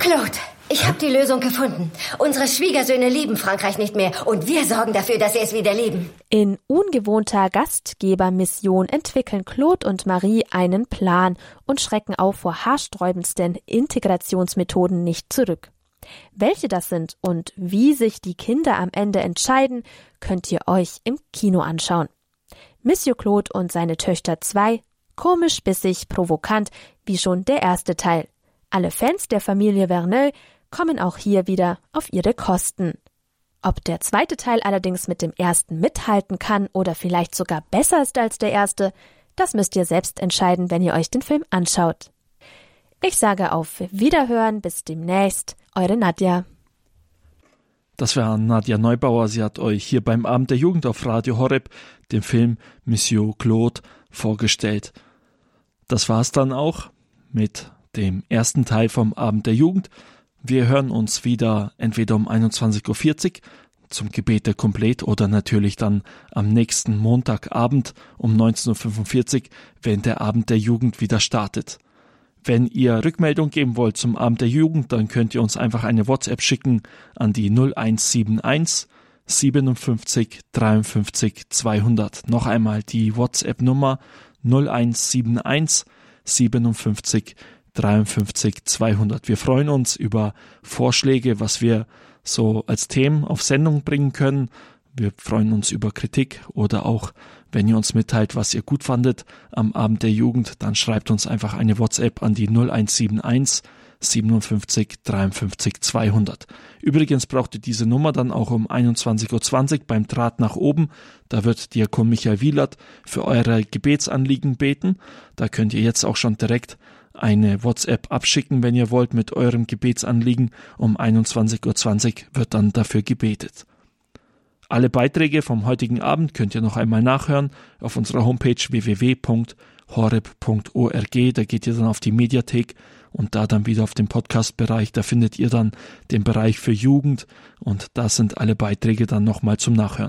Speaker 11: Claude. Ich habe die Lösung gefunden. Unsere Schwiegersöhne lieben Frankreich nicht mehr und wir sorgen dafür, dass sie es wieder lieben.
Speaker 9: In ungewohnter Gastgebermission entwickeln Claude und Marie einen Plan und schrecken auch vor haarsträubendsten Integrationsmethoden nicht zurück. Welche das sind und wie sich die Kinder am Ende entscheiden, könnt ihr euch im Kino anschauen. Monsieur Claude und seine Töchter 2, komisch, bissig, provokant, wie schon der erste Teil. Alle Fans der Familie Verneuil kommen auch hier wieder auf ihre Kosten. Ob der zweite Teil allerdings mit dem ersten mithalten kann oder vielleicht sogar besser ist als der erste, das müsst ihr selbst entscheiden, wenn ihr euch den Film anschaut. Ich sage auf Wiederhören, bis demnächst, eure Nadja.
Speaker 1: Das war Nadja Neubauer. Sie hat euch hier beim Abend der Jugend auf Radio Horeb den Film Monsieur Claude vorgestellt. Das war's dann auch mit dem ersten Teil vom Abend der Jugend. Wir hören uns wieder entweder um 21.40 Uhr zum Gebet der Komplett oder natürlich dann am nächsten Montagabend um 19.45 Uhr, wenn der Abend der Jugend wieder startet. Wenn ihr Rückmeldung geben wollt zum Abend der Jugend, dann könnt ihr uns einfach eine WhatsApp schicken an die 0171 57 53 200. Noch einmal die WhatsApp Nummer 0171 57 53 200. Wir freuen uns über Vorschläge, was wir so als Themen auf Sendung bringen können. Wir freuen uns über Kritik oder auch, wenn ihr uns mitteilt, was ihr gut fandet am Abend der Jugend, dann schreibt uns einfach eine WhatsApp an die 0171 57 53 200. Übrigens braucht ihr diese Nummer dann auch um 21.20 Uhr beim Draht nach oben. Da wird Diakon Michael Wielert für eure Gebetsanliegen beten. Da könnt ihr jetzt auch schon direkt eine WhatsApp abschicken, wenn ihr wollt, mit eurem Gebetsanliegen. Um 21.20 Uhr wird dann dafür gebetet. Alle Beiträge vom heutigen Abend könnt ihr noch einmal nachhören auf unserer Homepage www.horeb.org. Da geht ihr dann auf die Mediathek und da dann wieder auf den Podcast-Bereich. Da findet ihr dann den Bereich für Jugend und da sind alle Beiträge dann nochmal zum Nachhören.